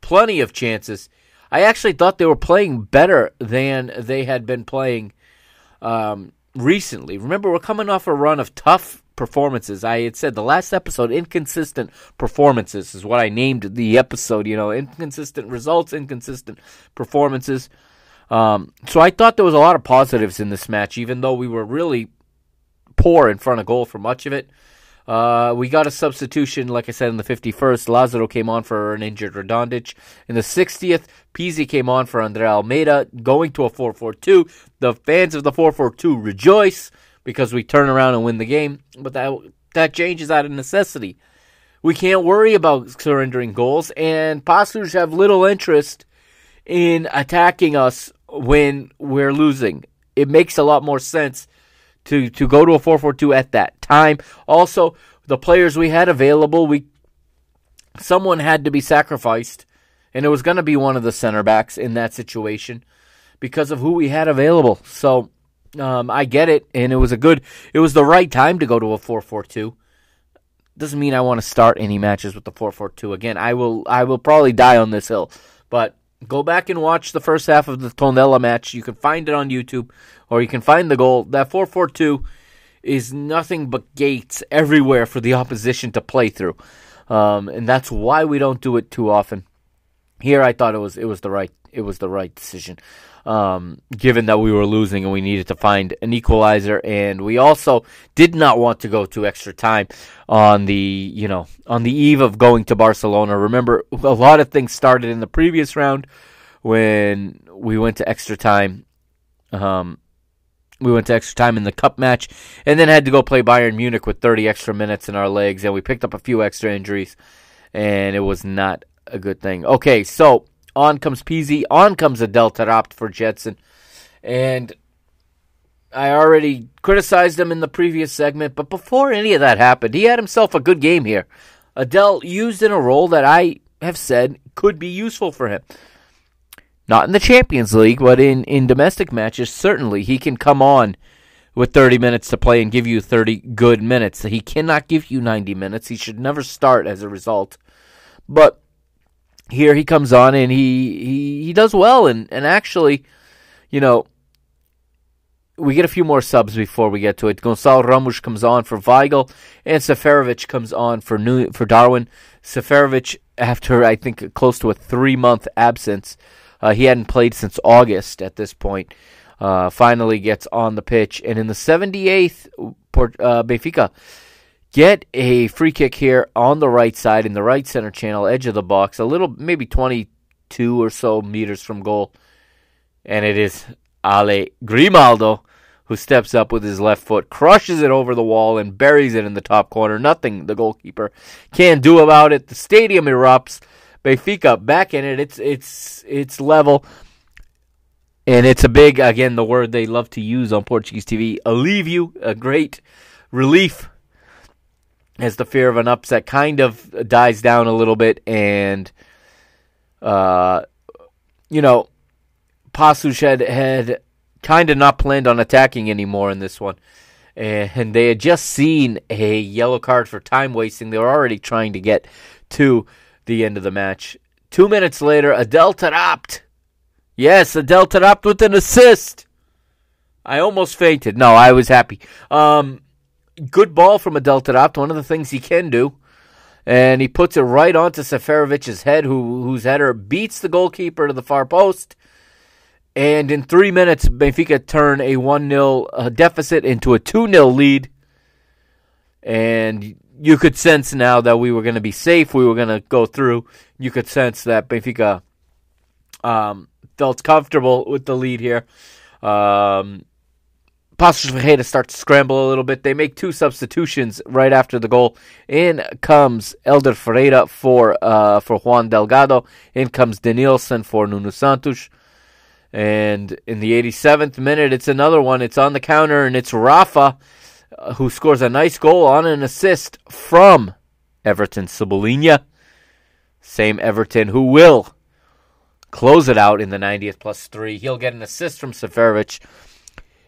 plenty of chances. I actually thought they were playing better than they had been playing um, recently. Remember, we're coming off a run of tough performances. I had said the last episode, inconsistent performances is what I named the episode. You know, inconsistent results, inconsistent performances. Um, so I thought there was a lot of positives in this match, even though we were really poor in front of goal for much of it. Uh, we got a substitution, like I said, in the 51st. Lazaro came on for an injured Radonjic. In the 60th, Pizzi came on for Andre Almeida, going to a 4 4 2. The fans of the 4 4 2 rejoice because we turn around and win the game, but that, that changes out of necessity. We can't worry about surrendering goals, and Paços have little interest in attacking us when we're losing. It makes a lot more sense to to go to a 4-4-2 at that time. Also, the players we had available, we someone had to be sacrificed, and it was going to be one of the center backs in that situation because of who we had available. So um, I get it, and it was a good, it was the right time to go to a 4-4-2. Doesn't mean I want to start any matches with the 4-4-2 again. I will, I will probably die on this hill, but go back and watch the first half of the Tondela match. You can find it on YouTube, or you can find the goal. That 4-4-2 is nothing but gates everywhere for the opposition to play through, um, and that's why we don't do it too often. Here, I thought it was it was the right it was the right decision, um, given that we were losing and we needed to find an equalizer, and we also did not want to go to extra time on the you know on the eve of going to Barcelona. Remember, a lot of things started in the previous round when we went to extra time. Um, we went to extra time in the cup match, and then had to go play Bayern Munich with 30 extra minutes in our legs, and we picked up a few extra injuries, and it was not a good thing. Okay, so on comes Pizzi, on comes Adel Taarabt for Gedson. and I already criticized him in the previous segment, but before any of that happened, he had himself a good game here. Adel used in a role that I have said could be useful for him. Not in the Champions League, but in, in domestic matches, certainly he can come on with 30 minutes to play and give you 30 good minutes. He cannot give you 90 minutes. He should never start as a result. But here he comes on and he he, he does well and, and actually, you know, we get a few more subs before we get to it. Gonçalo Ramos comes on for Weigl, and Seferovic comes on for New, for Darwin. Seferovic, after I think close to a three month absence, uh, he hadn't played since August at this point. Uh, finally gets on the pitch, and in the 78th, Port, uh, Benfica get a free kick here on the right side in the right center channel, edge of the box, a little maybe 22 or so meters from goal, and it is Ale Grimaldo who steps up with his left foot, crushes it over the wall, and buries it in the top corner. Nothing the goalkeeper can do about it. The stadium erupts. Benfica back in it. It's it's it's level. And it's a big, again, the word they love to use on Portuguese TV, alívio, a great relief as the fear of an upset kind of dies down a little bit. And, uh, you know, Paços had, had kind of not planned on attacking anymore in this one. And they had just seen a yellow card for time wasting. They were already trying to get to the end of the match. Two minutes later, Adel Taarabt. Yes, Adel Taarabt with an assist. I almost fainted. No, I was happy. Um, good ball from Adel Taarabt. One of the things he can do. And he puts it right onto Seferovic's head, who, whose header beats the goalkeeper to the far post. And in three minutes, Benfica turn a 1 0 uh, deficit into a 2 0 lead. And you could sense now that we were going to be safe. We were going to go through. You could sense that Benfica um, felt comfortable with the lead here. Um, Paços Ferreira starts to scramble a little bit. They make two substitutions right after the goal. In comes Hélder Ferreira for uh, for Juan Delgado. In comes Denilson for Nuno Santos. And in the 87th minute, it's another one. It's on the counter, and it's Rafa Uh, who scores a nice goal on an assist from Everton Cebolinha. Same Everton who will close it out in the 90th plus three. He'll get an assist from Seferovic.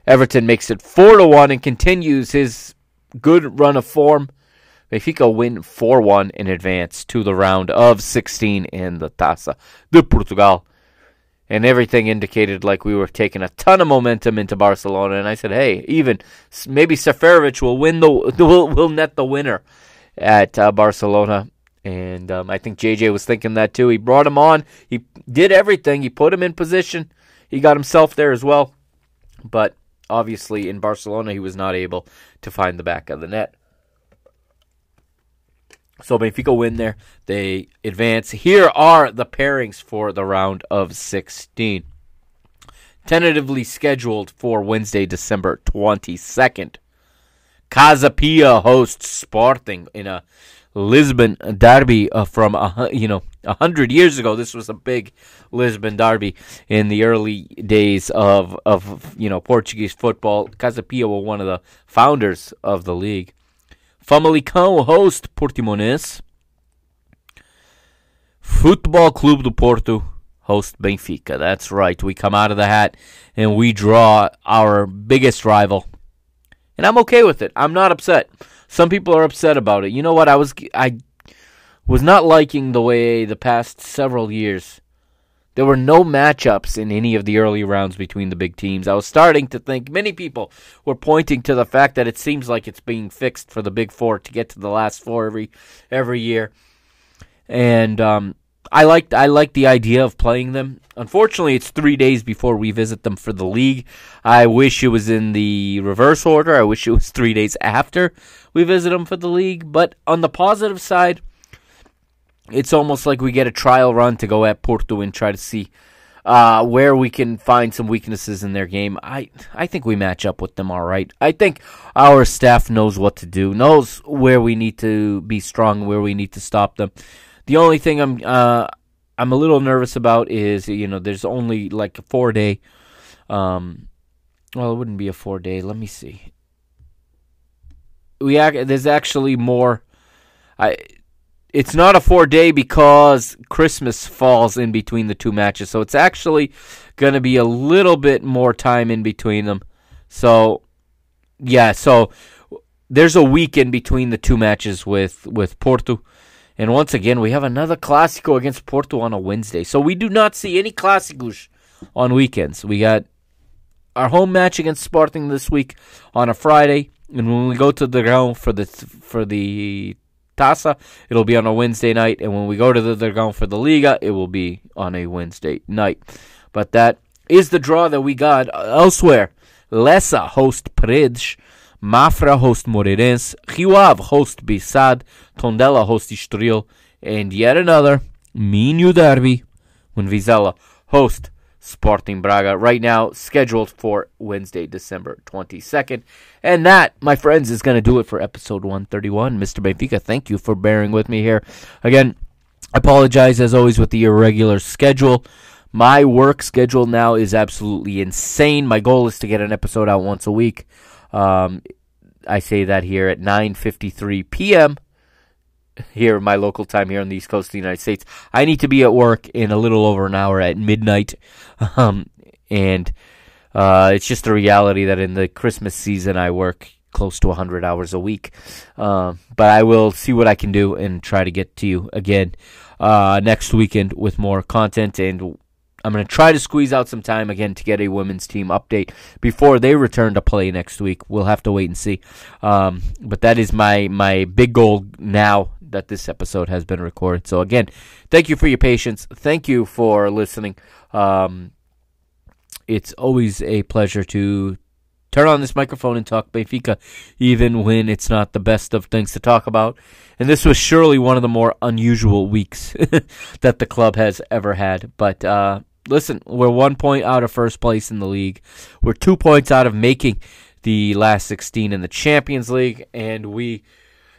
Everton makes it 4 to 1 and continues his good run of form. Benfica win 4 1 in advance to the round of 16 in the Taça de Portugal. And everything indicated like we were taking a ton of momentum into Barcelona. And I said, hey, even maybe Seferovic will win the will, will net the winner at uh, Barcelona. And um, I think JJ was thinking that too. He brought him on. He did everything. He put him in position. He got himself there as well. But obviously in Barcelona, he was not able to find the back of the net. So Benfica win there. They advance. Here are the pairings for the round of 16. Tentatively scheduled for Wednesday, December 22nd. Casa Pia hosts Sporting in a Lisbon derby uh, from you know a hundred years ago. This was a big Lisbon derby in the early days of of you know Portuguese football. Casa Pia were one of the founders of the league. Famalicão host Portimonense. Futebol Clube do Porto host Benfica. That's right. We come out of the hat and we draw our biggest rival. And I'm okay with it. I'm not upset. Some people are upset about it. You know what? I was I was not liking the way the past several years there were no matchups in any of the early rounds between the big teams. I was starting to think many people were pointing to the fact that it seems like it's being fixed for the big four to get to the last four every every year. And um, I liked I liked the idea of playing them. Unfortunately, it's three days before we visit them for the league. I wish it was in the reverse order. I wish it was three days after we visit them for the league. But on the positive side, it's almost like we get a trial run to go at Porto and try to see uh, where we can find some weaknesses in their game. I I think we match up with them all right. I think our staff knows what to do, knows where we need to be strong, where we need to stop them. The only thing I'm uh, I'm a little nervous about is you know there's only like a four day. Um, well, it wouldn't be a four day. Let me see. We there's actually more. I it's not a four day because Christmas falls in between the two matches. So it's actually going to be a little bit more time in between them. So, yeah, so there's a week in between the two matches with, with Porto. And once again, we have another Clásico against Porto on a Wednesday. So we do not see any Clásicos on weekends. We got our home match against Sporting this week on a Friday. And when we go to the ground for the for the Taça, it'll be on a Wednesday night, and when we go to the Dragão for the Liga, it will be on a Wednesday night. But that is the draw that we got elsewhere. Leça host Paredes, Mafra host Moreirense, Rio host B-SAD, Tondela host Estoril, and yet another Minho derby when Vizela host Sporting Braga. Right now, scheduled for Wednesday, December 22nd. And that, my friends, is going to do it for episode 131. Mr. Benfica, thank you for bearing with me here. Again, I apologize as always with the irregular schedule. My work schedule now is absolutely insane. My goal is to get an episode out once a week. Um, I say that here at 9:53 p.m. here my local time here on the East Coast of the United States. I need to be at work in a little over an hour at midnight, um, and uh, it's just a reality that in the Christmas season I work close to 100 hours a week. Uh, but I will see what I can do and try to get to you again uh, next weekend with more content. And I'm going to try to squeeze out some time again to get a women's team update before they return to play next week. We'll have to wait and see. Um, but that is my, my big goal now that this episode has been recorded. So again, thank you for your patience. Thank you for listening. Um, it's always a pleasure to turn on this microphone and talk Benfica, even when it's not the best of things to talk about. And this was surely one of the more unusual weeks that the club has ever had. But uh, listen, we're one point out of first place in the league. We're two points out of making the last 16 in the Champions League, and we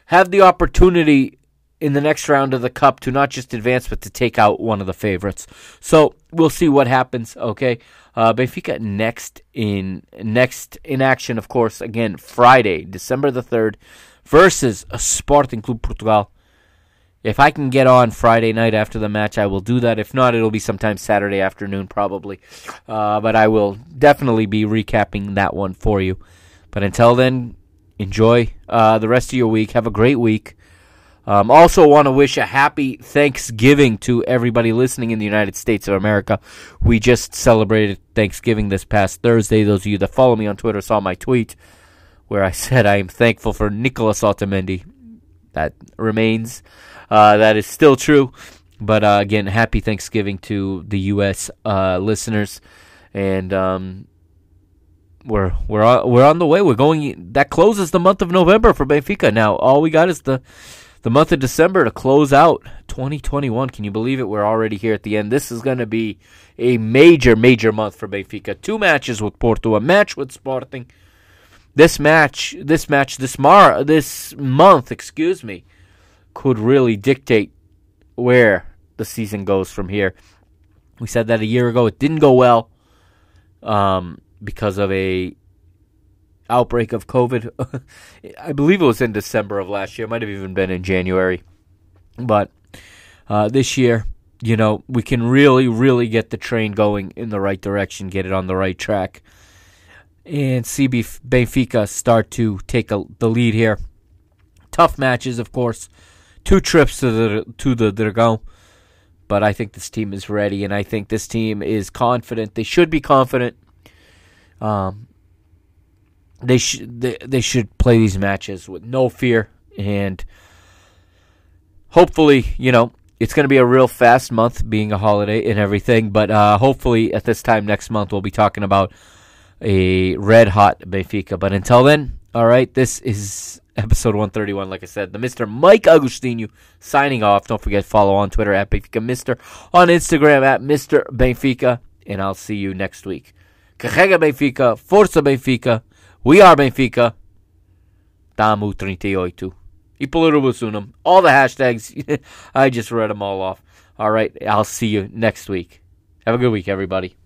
have the opportunity in the next round of the cup to not just advance but to take out one of the favorites. So we'll see what happens. Okay, Uh, Benfica next in next in action, of course, again Friday, December the third, versus Sporting Club Portugal. If I can get on Friday night after the match, I will do that. If not, it'll be sometime Saturday afternoon, probably. Uh, but I will definitely be recapping that one for you. But until then, enjoy uh, the rest of your week. Have a great week. Um, also, want to wish a happy Thanksgiving to everybody listening in the United States of America. We just celebrated Thanksgiving this past Thursday. Those of you that follow me on Twitter saw my tweet where I said I am thankful for Nicolas Otamendi. That remains. Uh, that is still true. But uh, again, happy Thanksgiving to the U.S. Uh, listeners, and um, we're we're on, we're on the way. We're going. That closes the month of November for Benfica. Now all we got is the the month of December to close out 2021. Can you believe it? We're already here at the end. This is going to be a major major month for Benfica. Two matches with Porto, a match with Sporting. This match, this match, this mar, this month, excuse me, could really dictate where the season goes from here. We said that a year ago. It didn't go well um, because of a outbreak of COVID. I believe it was in December of last year. It might have even been in January. But uh, this year, you know, we can really, really get the train going in the right direction, get it on the right track, and see Benfica start to take a, the lead here. Tough matches, of course two trips to the to the Dragão. But I think this team is ready, and I think this team is confident. They should be confident. Um, they should they, they should play these matches with no fear, and hopefully, you know, it's going to be a real fast month, being a holiday and everything. But uh, hopefully, at this time next month, we'll be talking about a red hot Benfica. But until then, all right, this is episode 131, like I said. The Mr. Mike Agustinu signing off. Don't forget, follow on Twitter at Benfica Mister, on Instagram at Mr. Benfica, and I'll see you next week. Benfica, Força Benfica, we are Benfica, Tamu 38. E Pluribus Unum. All the hashtags, I just read them all off. All right, I'll see you next week. Have a good week, everybody.